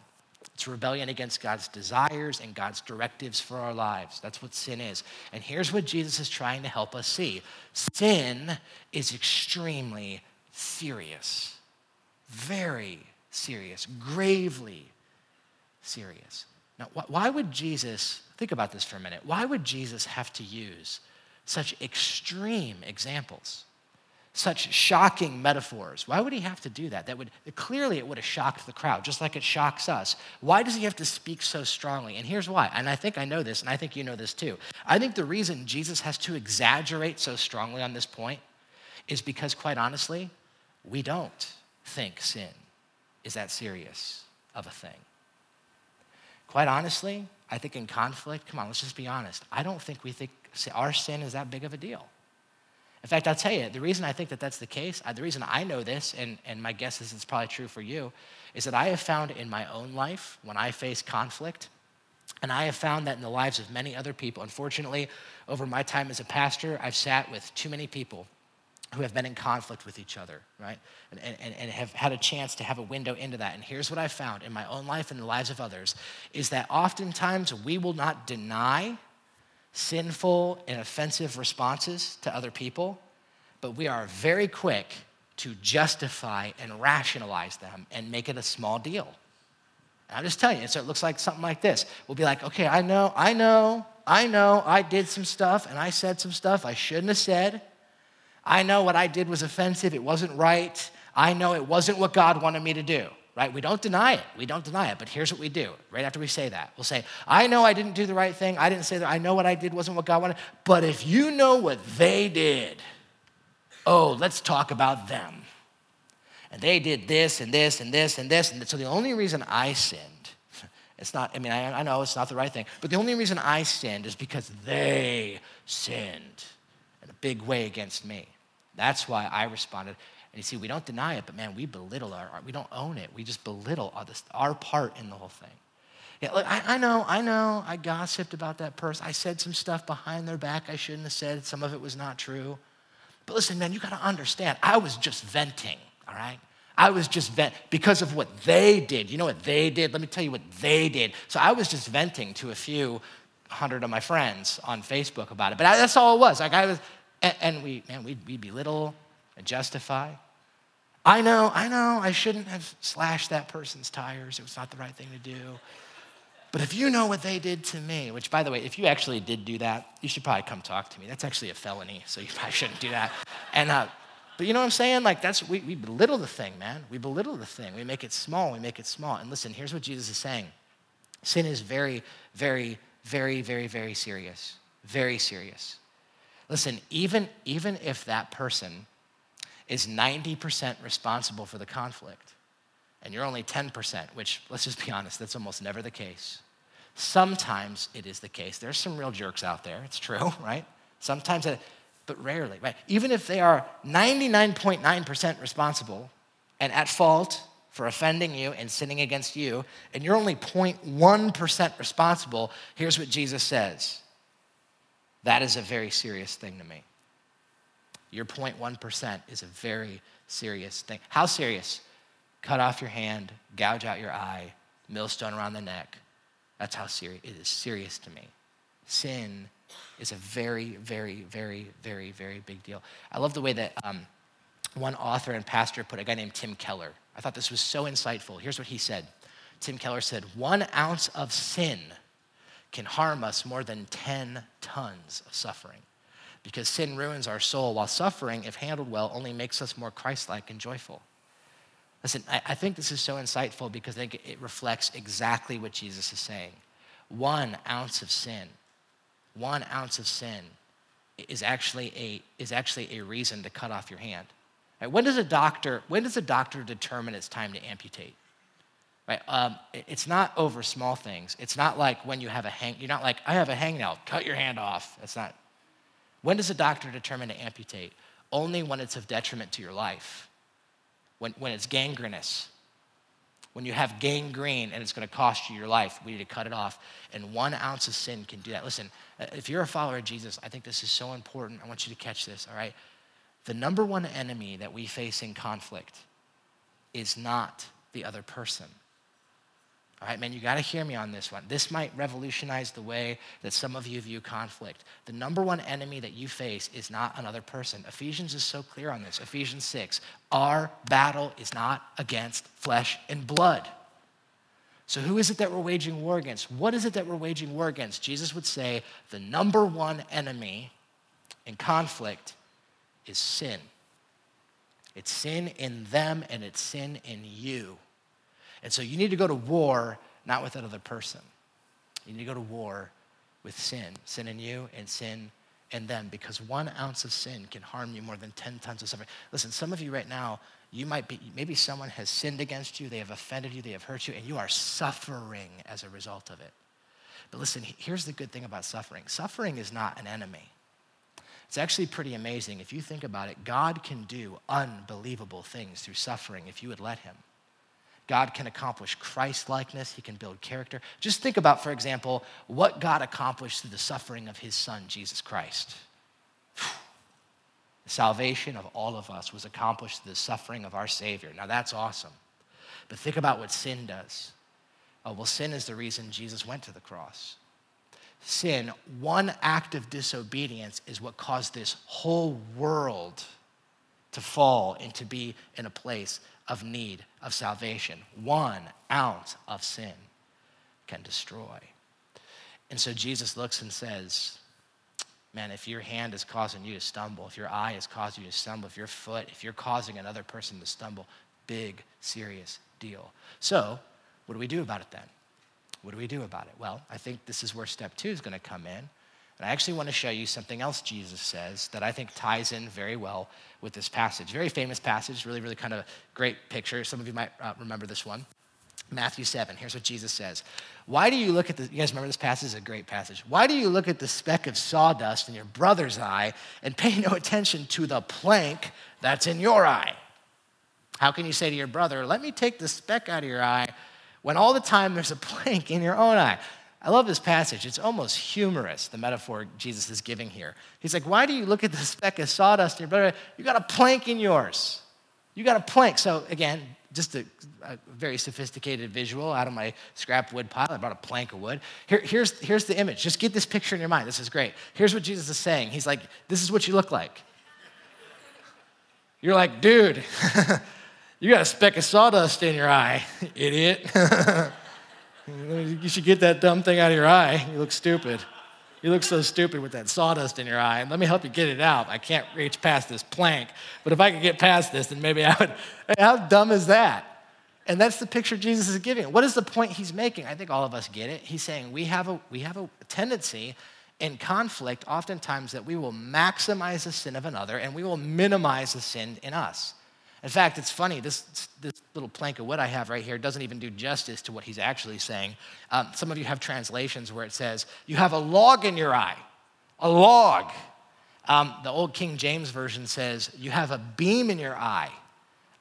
It's rebellion against God's desires and God's directives for our lives. That's what sin is. And here's what Jesus is trying to help us see sin is extremely serious, very serious, gravely serious. Now, why would Jesus, think about this for a minute, why would Jesus have to use such extreme examples? Such shocking metaphors. Why would he have to do that? That would clearly it would have shocked the crowd, just like it shocks us. Why does he have to speak so strongly? And here's why. And I think I know this, and I think you know this too. I think the reason Jesus has to exaggerate so strongly on this point is because, quite honestly, we don't think sin is that serious of a thing. Quite honestly, I think in conflict, come on, let's just be honest. I don't think we think our sin is that big of a deal. In fact, I'll tell you, the reason I think that that's the case, uh, the reason I know this, and, and my guess is it's probably true for you, is that I have found in my own life, when I face conflict, and I have found that in the lives of many other people. Unfortunately, over my time as a pastor, I've sat with too many people who have been in conflict with each other, right? And, and, and have had a chance to have a window into that. And here's what I found in my own life and the lives of others is that oftentimes we will not deny sinful and offensive responses to other people, but we are very quick to justify and rationalize them and make it a small deal. And I'm just telling you, so it looks like something like this. We'll be like, okay, I know, I know, I know I did some stuff and I said some stuff I shouldn't have said. I know what I did was offensive, it wasn't right. I know it wasn't what God wanted me to do, right? We don't deny it. We don't deny it. But here's what we do right after we say that we'll say, I know I didn't do the right thing. I didn't say that. I know what I did wasn't what God wanted. But if you know what they did, oh, let's talk about them. And they did this and this and this and this. And so the only reason I sinned, it's not, I mean, I, I know it's not the right thing, but the only reason I sinned is because they sinned in a big way against me. That's why I responded. And you see, we don't deny it, but man, we belittle our, we don't own it. We just belittle our, our part in the whole thing. Yeah, look, I, I, know, I know, I gossiped about that person. I said some stuff behind their back I shouldn't have said. Some of it was not true. But listen, man, you got to understand, I was just venting, all right? I was just vent because of what they did. You know what they did? Let me tell you what they did. So I was just venting to a few hundred of my friends on Facebook about it. But I, that's all it was. Like I was, and, and we, man, we we belittle and justify. I know, I know, I shouldn't have slashed that person's tires. It was not the right thing to do. But if you know what they did to me, which by the way, if you actually did do that, you should probably come talk to me. That's actually a felony, so you probably shouldn't do that. And uh, but you know what I'm saying? Like that's we, we belittle the thing, man. We belittle the thing. We make it small. We make it small. And listen, here's what Jesus is saying. Sin is very, very, very, very, very serious. Very serious. Listen, even, even if that person is 90% responsible for the conflict, and you're only 10%, which, let's just be honest, that's almost never the case. Sometimes it is the case. There's some real jerks out there, it's true, right? Sometimes, it, but rarely, right? Even if they are 99.9% responsible and at fault for offending you and sinning against you, and you're only 0.1% responsible, here's what Jesus says that is a very serious thing to me. Your 0.1% is a very serious thing. How serious? Cut off your hand, gouge out your eye, millstone around the neck. That's how serious it is serious to me. Sin is a very, very, very, very, very big deal. I love the way that um, one author and pastor put a guy named Tim Keller. I thought this was so insightful. Here's what he said Tim Keller said, One ounce of sin can harm us more than 10 tons of suffering. Because sin ruins our soul, while suffering, if handled well, only makes us more Christ like and joyful. Listen, I, I, think this is so insightful because I think it reflects exactly what Jesus is saying. One ounce of sin, one ounce of sin is actually a, is actually a reason to cut off your hand. Right? When does a doctor, when does a doctor determine it's time to amputate? Right? Um, it's not over small things. It's not like when you have a hang, you're not like, I have a hangnail, cut your hand off. That's not. When does a doctor determine to amputate? Only when it's of detriment to your life, when, when it's gangrenous, when you have gangrene and it's going to cost you your life, we need to cut it off. And one ounce of sin can do that. Listen, uh, if you're a follower of Jesus, I think this is so important. I want you to catch this, all right? The number one enemy that we face in conflict is not the other person. All right, man, you got to hear me on this one. This might revolutionize the way that some of you view conflict. The number one enemy that you face is not another person. Ephesians is so clear on this. Ephesians 6 Our battle is not against flesh and blood. So, who is it that we're waging war against? What is it that we're waging war against? Jesus would say the number one enemy in conflict is sin. It's sin in them and it's sin in you. And so you need to go to war not with that other person. You need to go to war with sin sin in you and sin in them because one ounce of sin can harm you more than 10 tons of suffering. Listen, some of you right now, you might be, maybe someone has sinned against you, they have offended you, they have hurt you, and you are suffering as a result of it. But listen, here's the good thing about suffering suffering is not an enemy. It's actually pretty amazing. If you think about it, God can do unbelievable things through suffering if you would let Him. God can accomplish Christ likeness, He can build character. Just think about, for example, what God accomplished through the suffering of His Son, Jesus Christ. The salvation of all of us was accomplished through the suffering of our Savior. Now that's awesome. But think about what sin does. Oh, well, sin is the reason Jesus went to the cross. Sin, one act of disobedience, is what caused this whole world to fall and to be in a place of need of salvation. One ounce of sin can destroy. And so Jesus looks and says, Man, if your hand is causing you to stumble, if your eye is causing you to stumble, if your foot, if you're causing another person to stumble, big, serious deal. So, what do we do about it then? What do we do about it? Well, I think this is where step two is going to come in. And I actually want to show you something else Jesus says that I think ties in very well with this passage. Very famous passage, really, really kind of great picture. Some of you might uh, remember this one. Matthew 7, here's what Jesus says. Why do you look at the, you guys remember this passage? It's a great passage. Why do you look at the speck of sawdust in your brother's eye and pay no attention to the plank that's in your eye? How can you say to your brother, let me take the speck out of your eye when all the time there's a plank in your own eye? I love this passage. It's almost humorous, the metaphor Jesus is giving here. He's like, Why do you look at the speck of sawdust in your brother? You got a plank in yours. You got a plank. So, again, just a, a, very sophisticated visual out of my scrap wood pile. I brought a plank of wood. Here, here's, here's the image. Just get this picture in your mind. This is great. Here's what Jesus is saying He's like, This is what you look like. You're like, Dude, you got a speck of sawdust in your eye, idiot. You should get that dumb thing out of your eye. You look stupid. You look so stupid with that sawdust in your eye. Let me help you get it out. I can't reach past this plank, but if I could get past this, then maybe I would. How dumb is that? And that's the picture Jesus is giving. What is the point he's making? I think all of us get it. He's saying we have a, we have a tendency in conflict, oftentimes, that we will maximize the sin of another and we will minimize the sin in us. In fact, it's funny, this, this little plank of wood I have right here doesn't even do justice to what he's actually saying. Um, some of you have translations where it says, You have a log in your eye, a log. Um, the old King James Version says, You have a beam in your eye,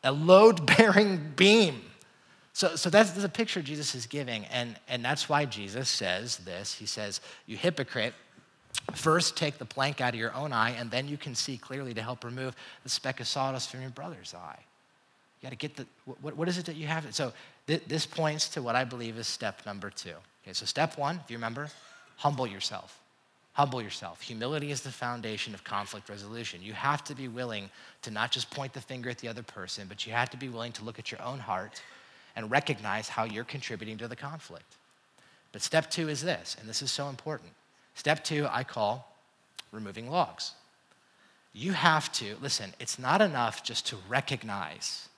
a load bearing beam. So, so that's, that's a picture Jesus is giving, and, and that's why Jesus says this. He says, You hypocrite, First, take the plank out of your own eye, and then you can see clearly to help remove the speck of sawdust from your brother's eye. You got to get the, what, what is it that you have? So, th- this points to what I believe is step number two. Okay, so step one, if you remember, humble yourself. Humble yourself. Humility is the foundation of conflict resolution. You have to be willing to not just point the finger at the other person, but you have to be willing to look at your own heart and recognize how you're contributing to the conflict. But step two is this, and this is so important Step two, I call removing logs. You have to, listen, it's not enough just to recognize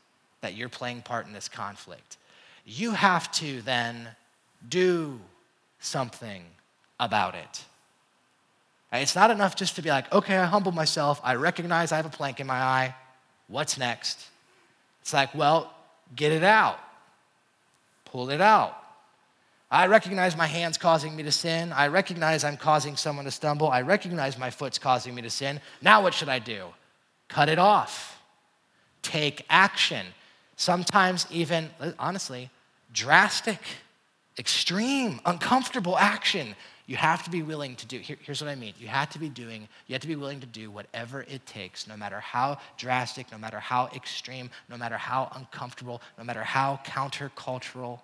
that you're playing part in this conflict. You have to then do something about it. It's not enough just to be like, okay, I humble myself. I recognize I have a plank in my eye. What's next? It's like, well, get it out, pull it out. I recognize my hand's causing me to sin. I recognize I'm causing someone to stumble. I recognize my foot's causing me to sin. Now, what should I do? Cut it off. Take action. Sometimes, even, honestly, drastic, extreme, uncomfortable action. You have to be willing to do. Here, here's what I mean. You have to be doing, you have to be willing to do whatever it takes, no matter how drastic, no matter how extreme, no matter how uncomfortable, no matter how countercultural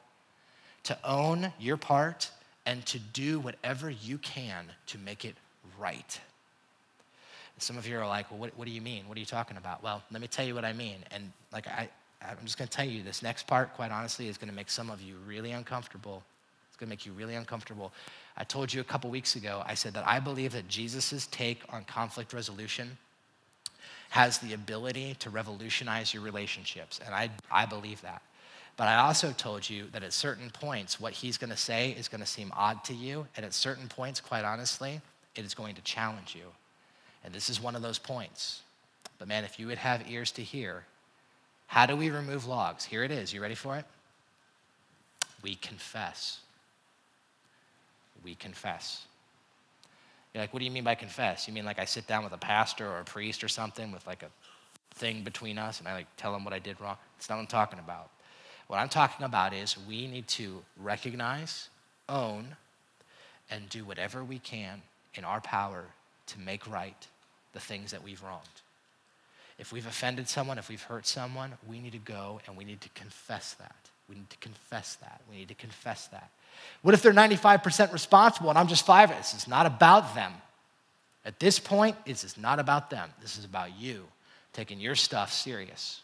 to own your part and to do whatever you can to make it right. Some of you are like, well, what, what do you mean? What are you talking about? Well, let me tell you what I mean. And like I, I'm just going to tell you this next part, quite honestly, is going to make some of you really uncomfortable. It's going to make you really uncomfortable. I told you a couple weeks ago, I said that I believe that Jesus' take on conflict resolution has the ability to revolutionize your relationships. And I, I believe that. But I also told you that at certain points, what he's going to say is going to seem odd to you. And at certain points, quite honestly, it is going to challenge you. And this is one of those points. But man, if you would have ears to hear, how do we remove logs? Here it is. You ready for it? We confess. We confess. You're like, what do you mean by confess? You mean like I sit down with a pastor or a priest or something with like a thing between us and I like tell them what I did wrong? That's not what I'm talking about. What I'm talking about is we need to recognize, own, and do whatever we can in our power to make right the things that we've wronged. If we've offended someone, if we've hurt someone, we need to go and we need to confess that. We need to confess that. We need to confess that. What if they're 95% responsible and I'm just five? This is not about them. At this point, this is not about them. This is about you taking your stuff serious,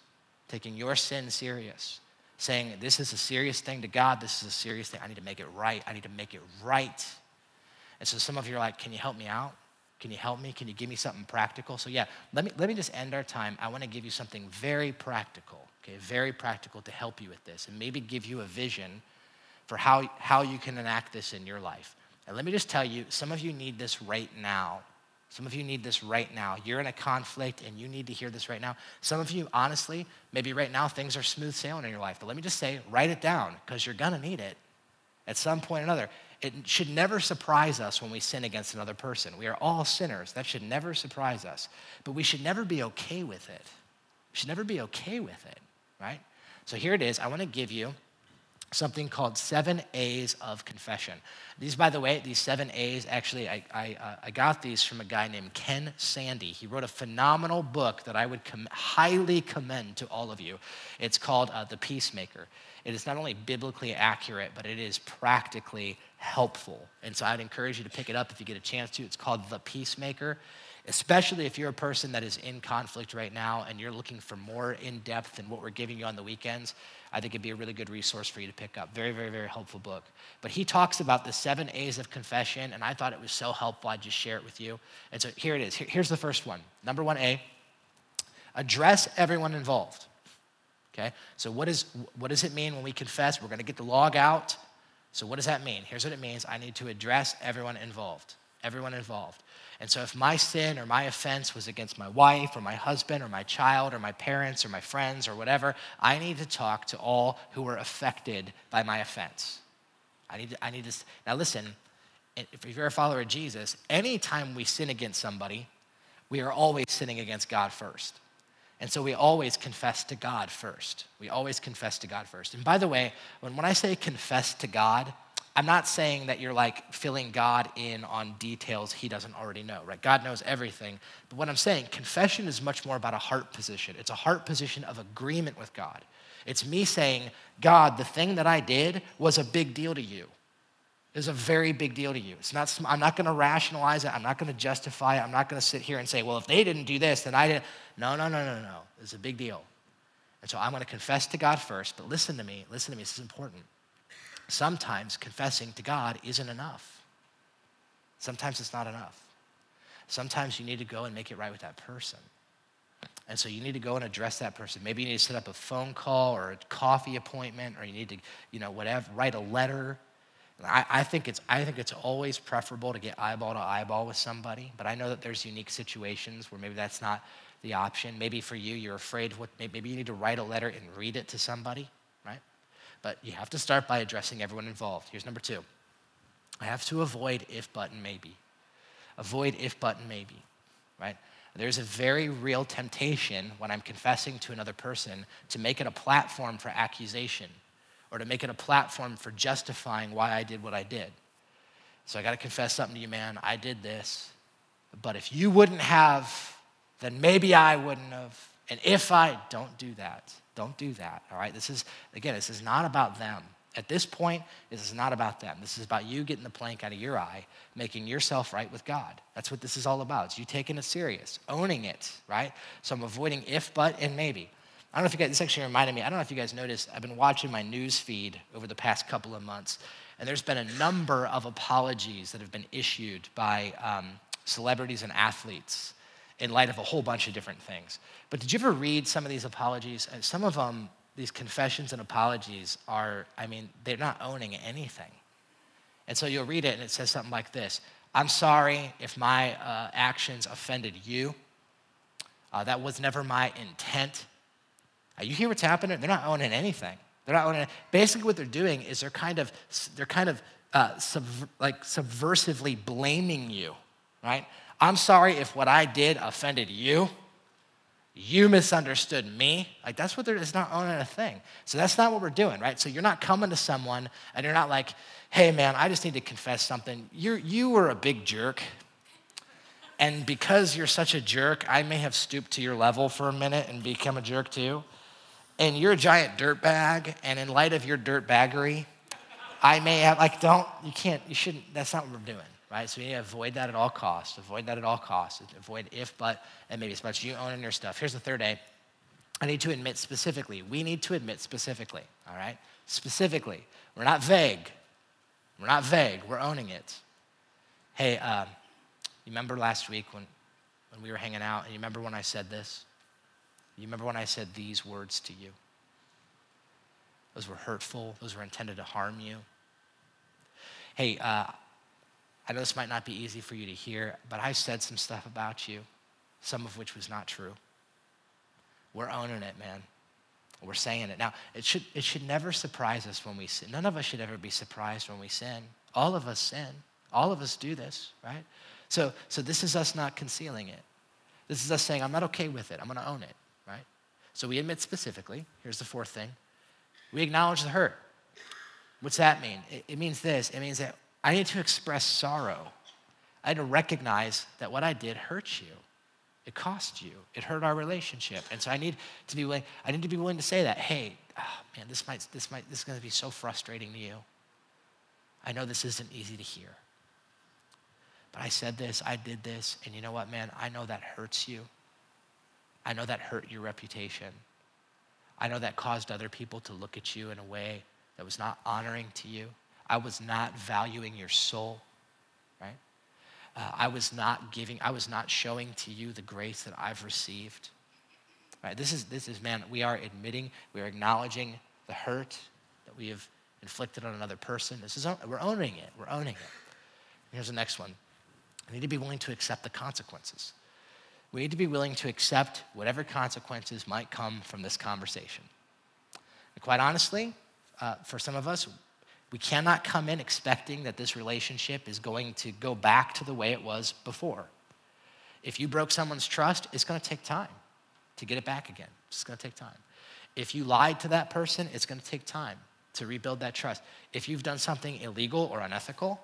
taking your sin serious, saying, This is a serious thing to God. This is a serious thing. I need to make it right. I need to make it right. And so some of you are like, Can you help me out? Can you help me? Can you give me something practical? So, yeah, let me, let me just end our time. I want to give you something very practical, okay, very practical to help you with this and maybe give you a vision for how, how you can enact this in your life. And let me just tell you, some of you need this right now. Some of you need this right now. You're in a conflict and you need to hear this right now. Some of you, honestly, maybe right now things are smooth sailing in your life. But let me just say, write it down because you're going to need it at some point or another. It should never surprise us when we sin against another person. We are all sinners. That should never surprise us. But we should never be okay with it. We should never be okay with it, right? So here it is. I want to give you something called seven A's of confession. These, by the way, these seven A's, actually, I, I, uh, I got these from a guy named Ken Sande. He wrote a phenomenal book that I would com- highly commend to all of you. It's called uh, The Peacemaker. It is not only biblically accurate, but it is practically helpful. And so I'd encourage you to pick it up if you get a chance to. It's called The Peacemaker especially if you're a person that is in conflict right now and you're looking for more in depth than what we're giving you on the weekends. I think it'd be a really good resource for you to pick up. Very, very, very helpful book. But he talks about the seven A's of confession, and I thought it was so helpful, I'd just share it with you. And so here it is. Here's the first one. Number one A address everyone involved. Okay? So, what, is, what does it mean when we confess? We're going to get the log out. So, what does that mean? Here's what it means I need to address everyone involved. Everyone involved. And so, if my sin or my offense was against my wife or my husband or my child or my parents or my friends or whatever, I need to talk to all who were affected by my offense. I need to, I need to now listen, if you're a follower of Jesus, anytime we sin against somebody, we are always sinning against God first. And so we always confess to God first. We always confess to God first. And by the way, when, when I say confess to God, I'm not saying that you're like filling God in on details he doesn't already know, right? God knows everything. But what I'm saying, confession is much more about a heart position. It's a heart position of agreement with God. It's me saying, God, the thing that I did was a big deal to you. It was a very big deal to you. It's not, I'm not going to rationalize it. I'm not going to justify it. I'm not going to sit here and say, well, if they didn't do this, then I didn't. No, no, no, no, no. It's a big deal. And so I'm going to confess to God first. But listen to me. Listen to me. This is important sometimes confessing to God isn't enough. Sometimes it's not enough. Sometimes you need to go and make it right with that person. And so you need to go and address that person. Maybe you need to set up a phone call or a coffee appointment, or you need to, you know, whatever, write a letter. I, I, think it's, I think it's always preferable to get eyeball to eyeball with somebody, but I know that there's unique situations where maybe that's not the option. Maybe for you, you're afraid what, maybe you need to write a letter and read it to somebody. But you have to start by addressing everyone involved. Here's number two I have to avoid if, button maybe. Avoid if, button maybe, right? There's a very real temptation when I'm confessing to another person to make it a platform for accusation or to make it a platform for justifying why I did what I did. So I got to confess something to you, man. I did this. But if you wouldn't have, then maybe I wouldn't have. And if I don't do that, don't do that, all right? This is, again, this is not about them. At this point, this is not about them. This is about you getting the plank out of your eye, making yourself right with God. That's what this is all about. It's you taking it serious, owning it, right? So I'm avoiding if, but, and maybe. I don't know if you guys, this actually reminded me, I don't know if you guys noticed, I've been watching my news feed over the past couple of months, and there's been a number of apologies that have been issued by um, celebrities and athletes in light of a whole bunch of different things. But did you ever read some of these apologies? And some of them, these confessions and apologies, are, I mean, they're not owning anything. And so you'll read it and it says something like this I'm sorry if my uh, actions offended you. Uh, that was never my intent. Uh, you hear what's happening? They're not owning anything. They're not owning. Basically, what they're doing is they're kind of they're kind of uh, subver- like subversively blaming you, right? I'm sorry if what I did offended you. You misunderstood me. Like that's what they're. It's not owning a thing. So that's not what we're doing, right? So you're not coming to someone and you're not like, "Hey, man, I just need to confess something. You you were a big jerk." And because you're such a jerk, I may have stooped to your level for a minute and become a jerk too and you're a giant dirt bag, and in light of your dirt baggery, I may have, like, don't, you can't, you shouldn't, that's not what we're doing, right? So we need to avoid that at all costs. Avoid that at all costs. Avoid if, but, and maybe as much you owning your stuff. Here's the third A. I need to admit specifically. We need to admit specifically, all right? Specifically. We're not vague. We're not vague. We're owning it. Hey, um, you remember last week when, when we were hanging out, and you remember when I said this? You remember when I said these words to you? Those were hurtful, those were intended to harm you. Hey, uh, I know this might not be easy for you to hear, but I've said some stuff about you, some of which was not true. We're owning it, man. We're saying it. Now, it should, it should never surprise us when we sin. None of us should ever be surprised when we sin. All of us sin. All of us do this, right? So, so this is us not concealing it. This is us saying, I'm not okay with it. I'm going to own it right? So we admit specifically. Here's the fourth thing we acknowledge the hurt. What's that mean? It, it means this it means that I need to express sorrow. I need to recognize that what I did hurt you. It cost you. It hurt our relationship. And so I need to be willing, I need to be willing to say that, hey, oh, man, this might, this might, this is gonna be so frustrating to you. I know this isn't easy to hear. But I said this, I did this, and you know what, man? I know that hurts you. I know that hurt your reputation. I know that caused other people to look at you in a way that was not honoring to you. I was not valuing your soul, right? Uh, I was not giving, I was not showing to you the grace that I've received. Right? This is, this is, man, we are admitting, we are acknowledging the hurt that we have inflicted on another person. This is, we're owning it. We're owning it. Here's the next one. I need to be willing to accept the consequences we need to be willing to accept whatever consequences might come from this conversation. And quite honestly, uh, for some of us, we cannot come in expecting that this relationship is going to go back to the way it was before. If you broke someone's trust, it's going to take time to get it back again. It's going to take time. If you lied to that person, it's going to take time to rebuild that trust. If you've done something illegal or unethical,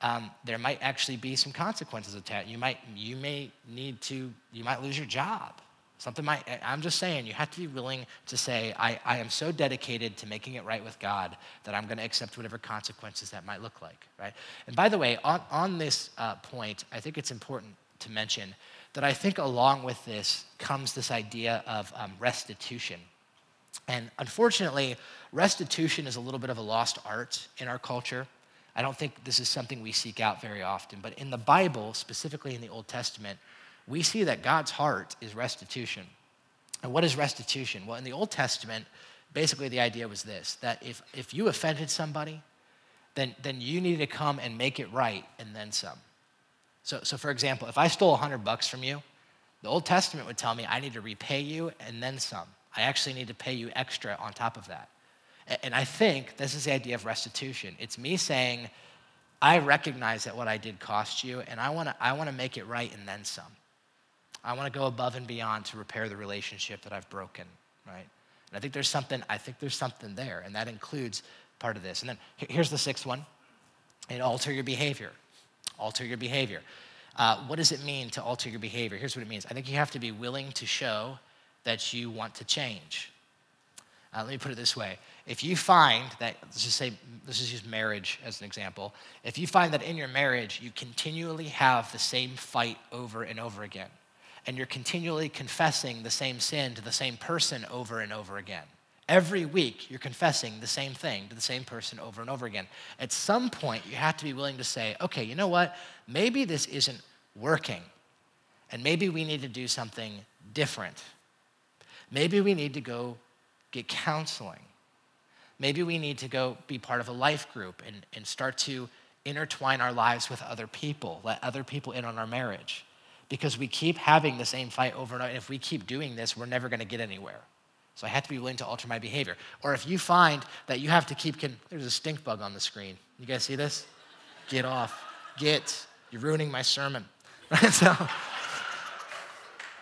um, there might actually be some consequences attached. You might, you may need to, you might lose your job. Something might, I'm just saying, you have to be willing to say, I, I am so dedicated to making it right with God that I'm going to accept whatever consequences that might look like, right? And by the way, on, on this uh, point, I think it's important to mention that I think along with this comes this idea of um, restitution. And unfortunately, restitution is a little bit of a lost art in our culture. I don't think this is something we seek out very often, but in the Bible, specifically in the Old Testament, we see that God's heart is restitution. And what is restitution? Well, in the Old Testament, basically the idea was this that if, if you offended somebody, then, then you need to come and make it right and then some. So, so for example, if I stole 100 bucks from you, the Old Testament would tell me I need to repay you and then some. I actually need to pay you extra on top of that. And I think this is the idea of restitution. It's me saying, I recognize that what I did cost you, and I want to I want to make it right and then some. I want to go above and beyond to repair the relationship that I've broken, right? And I think there's something I think there's something there, and that includes part of this. And then here's the sixth one: and alter your behavior. Alter your behavior. Uh, what does it mean to alter your behavior? Here's what it means. I think you have to be willing to show that you want to change. Uh, let me put it this way. If you find that, let's just say, let's just use marriage as an example. If you find that in your marriage, you continually have the same fight over and over again, and you're continually confessing the same sin to the same person over and over again, every week you're confessing the same thing to the same person over and over again. At some point, you have to be willing to say, okay, you know what? Maybe this isn't working, and maybe we need to do something different. Maybe we need to go get counseling. Maybe we need to go be part of a life group and, and start to intertwine our lives with other people, let other people in on our marriage. Because we keep having the same fight over and over. And if we keep doing this, we're never going to get anywhere. So I have to be willing to alter my behavior. Or if you find that you have to keep, con- there's a stink bug on the screen. You guys see this? Get off. Get. You're ruining my sermon. Right? So,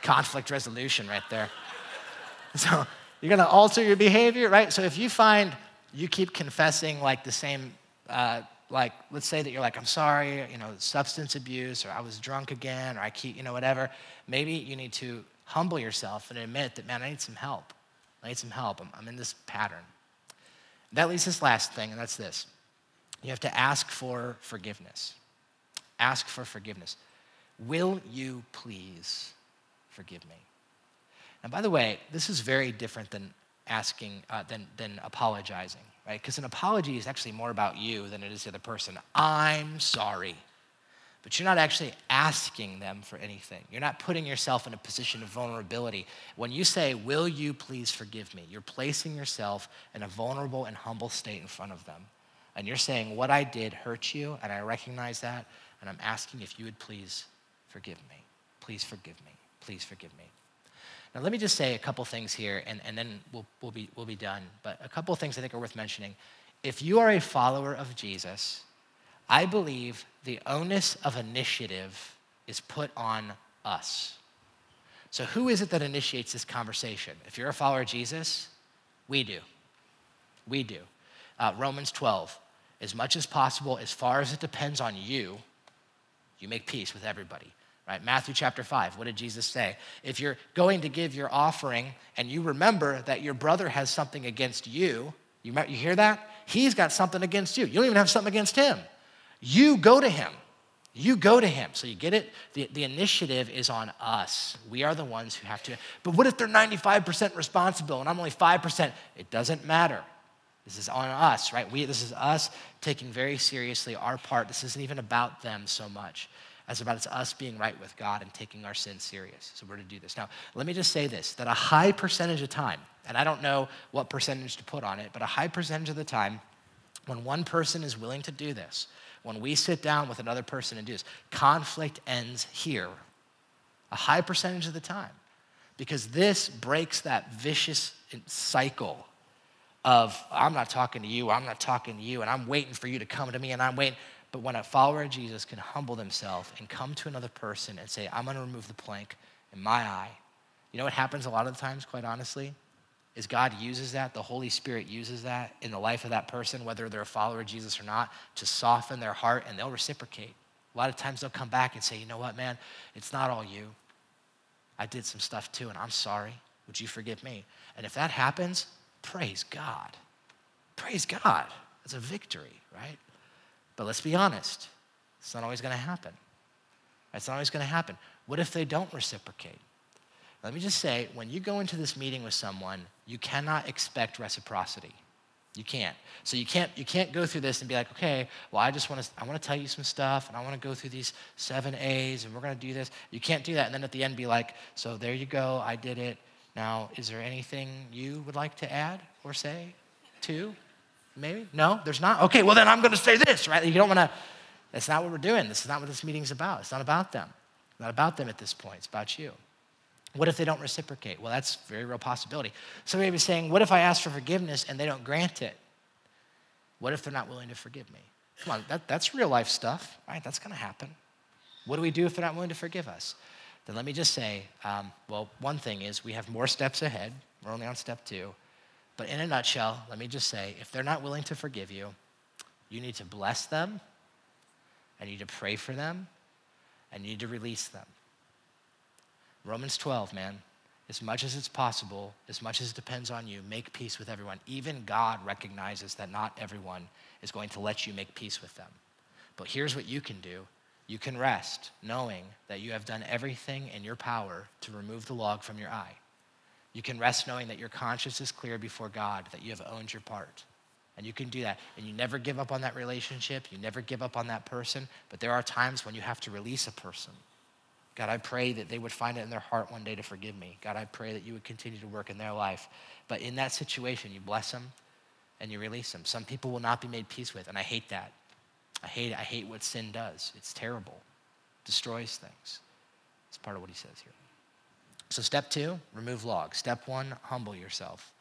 conflict resolution right there. So, you're going to alter your behavior, right? So, if you find you keep confessing like the same, uh, like, let's say that you're like, I'm sorry, you know, substance abuse, or I was drunk again, or I keep, you know, whatever, maybe you need to humble yourself and admit that, man, I need some help. I need some help. I'm, I'm in this pattern. That leads to this last thing, and that's this you have to ask for forgiveness. Ask for forgiveness. Will you please forgive me? And by the way, this is very different than asking, uh, than, than apologizing, right? Because an apology is actually more about you than it is the other person. I'm sorry but you're not actually asking them for anything. You're not putting yourself in a position of vulnerability. When you say, Will you please forgive me? You're placing yourself in a vulnerable and humble state in front of them. And you're saying, What I did hurt you, and I recognize that, and I'm asking if you would please forgive me. Please forgive me. Please forgive me. Now, let me just say a couple things here, and, and then we'll, we'll, be, we'll be done. But a couple things I think are worth mentioning. If you are a follower of Jesus, I believe the onus of initiative is put on us. So, who is it that initiates this conversation? If you're a follower of Jesus, we do. We do. Uh, Romans 12, as much as possible, as far as it depends on you, you make peace with everybody. Right? Matthew chapter 5, what did Jesus say? If you're going to give your offering and you remember that your brother has something against you, you, you hear that? He's got something against you. You don't even have something against him. You go to him. You go to him. So you get it? The, the initiative is on us. We are the ones who have to. But what if they're 95% responsible and I'm only 5%? It doesn't matter. This is on us, right? We, this is us taking very seriously our part. This isn't even about them so much as about it's us being right with God and taking our sin serious. So we're to do this. Now, let me just say this that a high percentage of time, and I don't know what percentage to put on it, but a high percentage of the time, when one person is willing to do this, when we sit down with another person and do this, conflict ends here a high percentage of the time because this breaks that vicious cycle of I'm not talking to you, I'm not talking to you, and I'm waiting for you to come to me, and I'm waiting. But when a follower of Jesus can humble themselves and come to another person and say, I'm going to remove the plank in my eye, you know what happens a lot of the times, quite honestly? is God uses that, the Holy Spirit uses that in the life of that person, whether they're a follower of Jesus or not, to soften their heart and they'll reciprocate. A lot of times they'll come back and say, you know what, man, it's not all you. I did some stuff too, and I'm sorry. Would you forgive me? And if that happens, praise God. Praise God. It's a victory, right? But let's be honest, it's not always going to happen. It's not always going to happen. What if they don't reciprocate? Let me just say, when you go into this meeting with someone, you cannot expect reciprocity. You can't. So you can't you can't go through this and be like, okay, well, I just want to I want to tell you some stuff and I want to go through these seven A's and we're gonna do this. You can't do that and then at the end be like, so there you go, I did it. Now, is there anything you would like to add or say too? Maybe? No, there's not? Okay, well then I'm gonna say this, right? You don't wanna, that's not what we're doing. This is not what this meeting's about. It's not about them. It's not about them at this point, it's about you. What if they don't reciprocate? Well, that's a very real possibility. Somebody be saying, What if I ask for forgiveness and they don't grant it? What if they're not willing to forgive me? Come on, that, that's real life stuff, right? That's going to happen. What do we do if they're not willing to forgive us? Then let me just say, um, well, one thing is we have more steps ahead. We're only on step two. But in a nutshell, let me just say if they're not willing to forgive you, you need to bless them, and you need to pray for them, and you need to release them. Romans 12, man. As much as it's possible, as much as it depends on you, make peace with everyone. Even God recognizes that not everyone is going to let you make peace with them. But here's what you can do you can rest knowing that you have done everything in your power to remove the log from your eye. You can rest knowing that your conscience is clear before God, that you have owned your part. And you can do that. And you never give up on that relationship, you never give up on that person. But there are times when you have to release a person. God, I pray that they would find it in their heart one day to forgive me. God, I pray that you would continue to work in their life. But in that situation, you bless them and you release them. Some people will not be made peace with, and I hate that. I hate, it. I hate what sin does. It's terrible, destroys things. It's part of what he says here. So, step two, remove log. Step one, humble yourself.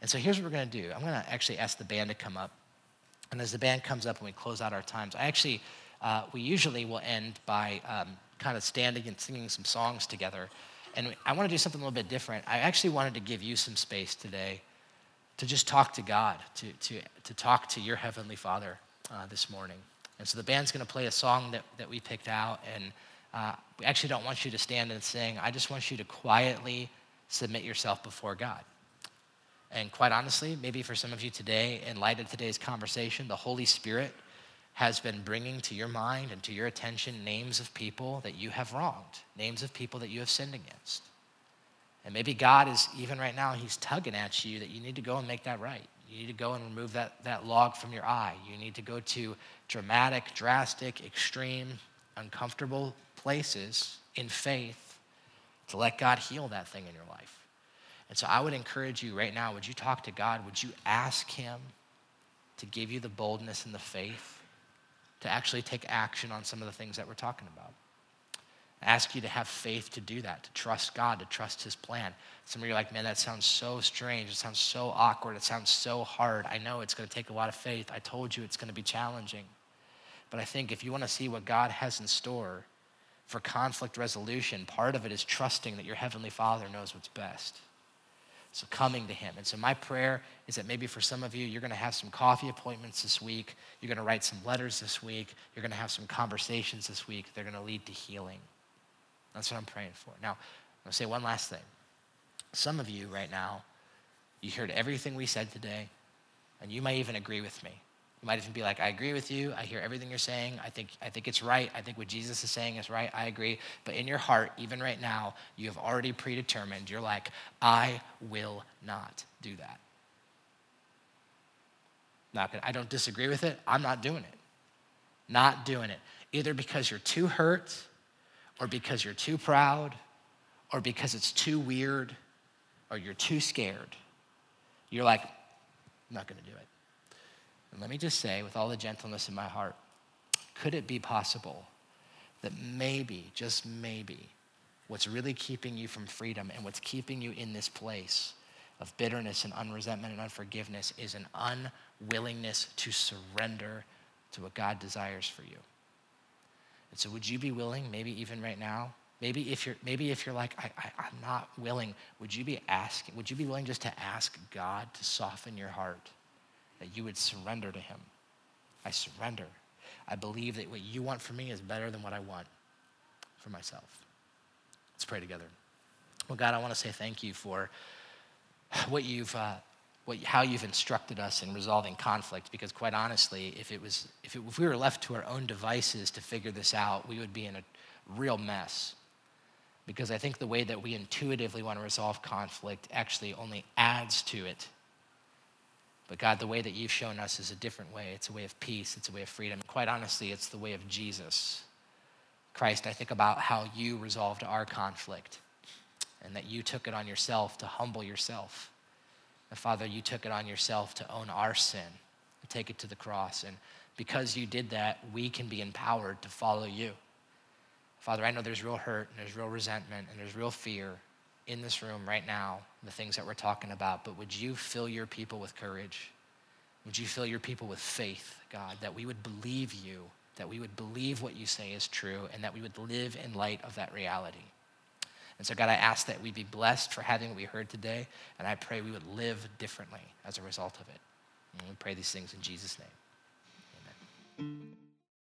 And so, here's what we're going to do I'm going to actually ask the band to come up. And as the band comes up and we close out our times, I actually, uh, we usually will end by um, kind of standing and singing some songs together. And I want to do something a little bit different. I actually wanted to give you some space today to just talk to God, to, to, to talk to your Heavenly Father uh, this morning. And so the band's going to play a song that, that we picked out. And uh, we actually don't want you to stand and sing. I just want you to quietly submit yourself before God. And quite honestly, maybe for some of you today, in light of today's conversation, the Holy Spirit has been bringing to your mind and to your attention names of people that you have wronged, names of people that you have sinned against. And maybe God is, even right now, He's tugging at you that you need to go and make that right. You need to go and remove that, that log from your eye. You need to go to dramatic, drastic, extreme, uncomfortable places in faith to let God heal that thing in your life. And so I would encourage you right now would you talk to God? Would you ask Him to give you the boldness and the faith to actually take action on some of the things that we're talking about? I ask you to have faith to do that, to trust God, to trust His plan. Some of you are like, man, that sounds so strange. It sounds so awkward. It sounds so hard. I know it's going to take a lot of faith. I told you it's going to be challenging. But I think if you want to see what God has in store for conflict resolution, part of it is trusting that your Heavenly Father knows what's best. So coming to Him. And so my prayer is that maybe for some of you, you're going to have some coffee appointments this week. You're going to write some letters this week. You're going to have some conversations this week. They're going to lead to healing. That's what I'm praying for. Now, I'm going to say one last thing. Some of you right now, you heard everything we said today, and you might even agree with me. You might even be like, I agree with you. I hear everything you're saying. I think, I think it's right. I think what Jesus is saying is right. I agree. But in your heart, even right now, you have already predetermined. You're like, I will not do that. Not gonna, I don't disagree with it. I'm not doing it. Not doing it. Either because you're too hurt or because you're too proud, or because it's too weird, or you're too scared, you're like, I'm not going to do it. And let me just say, with all the gentleness in my heart, could it be possible that maybe, just maybe, what's really keeping you from freedom and what's keeping you in this place of bitterness and unresentment and unforgiveness is an unwillingness to surrender to what God desires for you? And so, would you be willing, maybe even right now? Maybe if you're, maybe if you're like, I, I, I'm not willing, would you be asking, would you be willing just to ask God to soften your heart, that you would surrender to Him? I surrender. I believe that what you want for me is better than what I want for myself. Let's pray together. Well, God, I want to say thank you for what you've uh, what, how you've instructed us in resolving conflict because quite honestly if it was if, it, if we were left to our own devices to figure this out we would be in a real mess because i think the way that we intuitively want to resolve conflict actually only adds to it but god the way that you've shown us is a different way. It's a way of peace. It's a way of freedom. Quite honestly it's the way of jesus. Christ i think about how you resolved our conflict and that you took it on yourself to humble yourself. And Father, you took it on yourself to own our sin and take it to the cross. And because you did that, we can be empowered to follow you. Father, I know there's real hurt and there's real resentment and there's real fear in this room right now, the things that we're talking about, but would you fill your people with courage? Would you fill your people with faith, God, that we would believe you, that we would believe what you say is true, and that we would live in light of that reality? And so, God, I ask that we be blessed for having what we heard today, and I pray we would live differently as a result of it. And we pray these things in Jesus' name. Amen.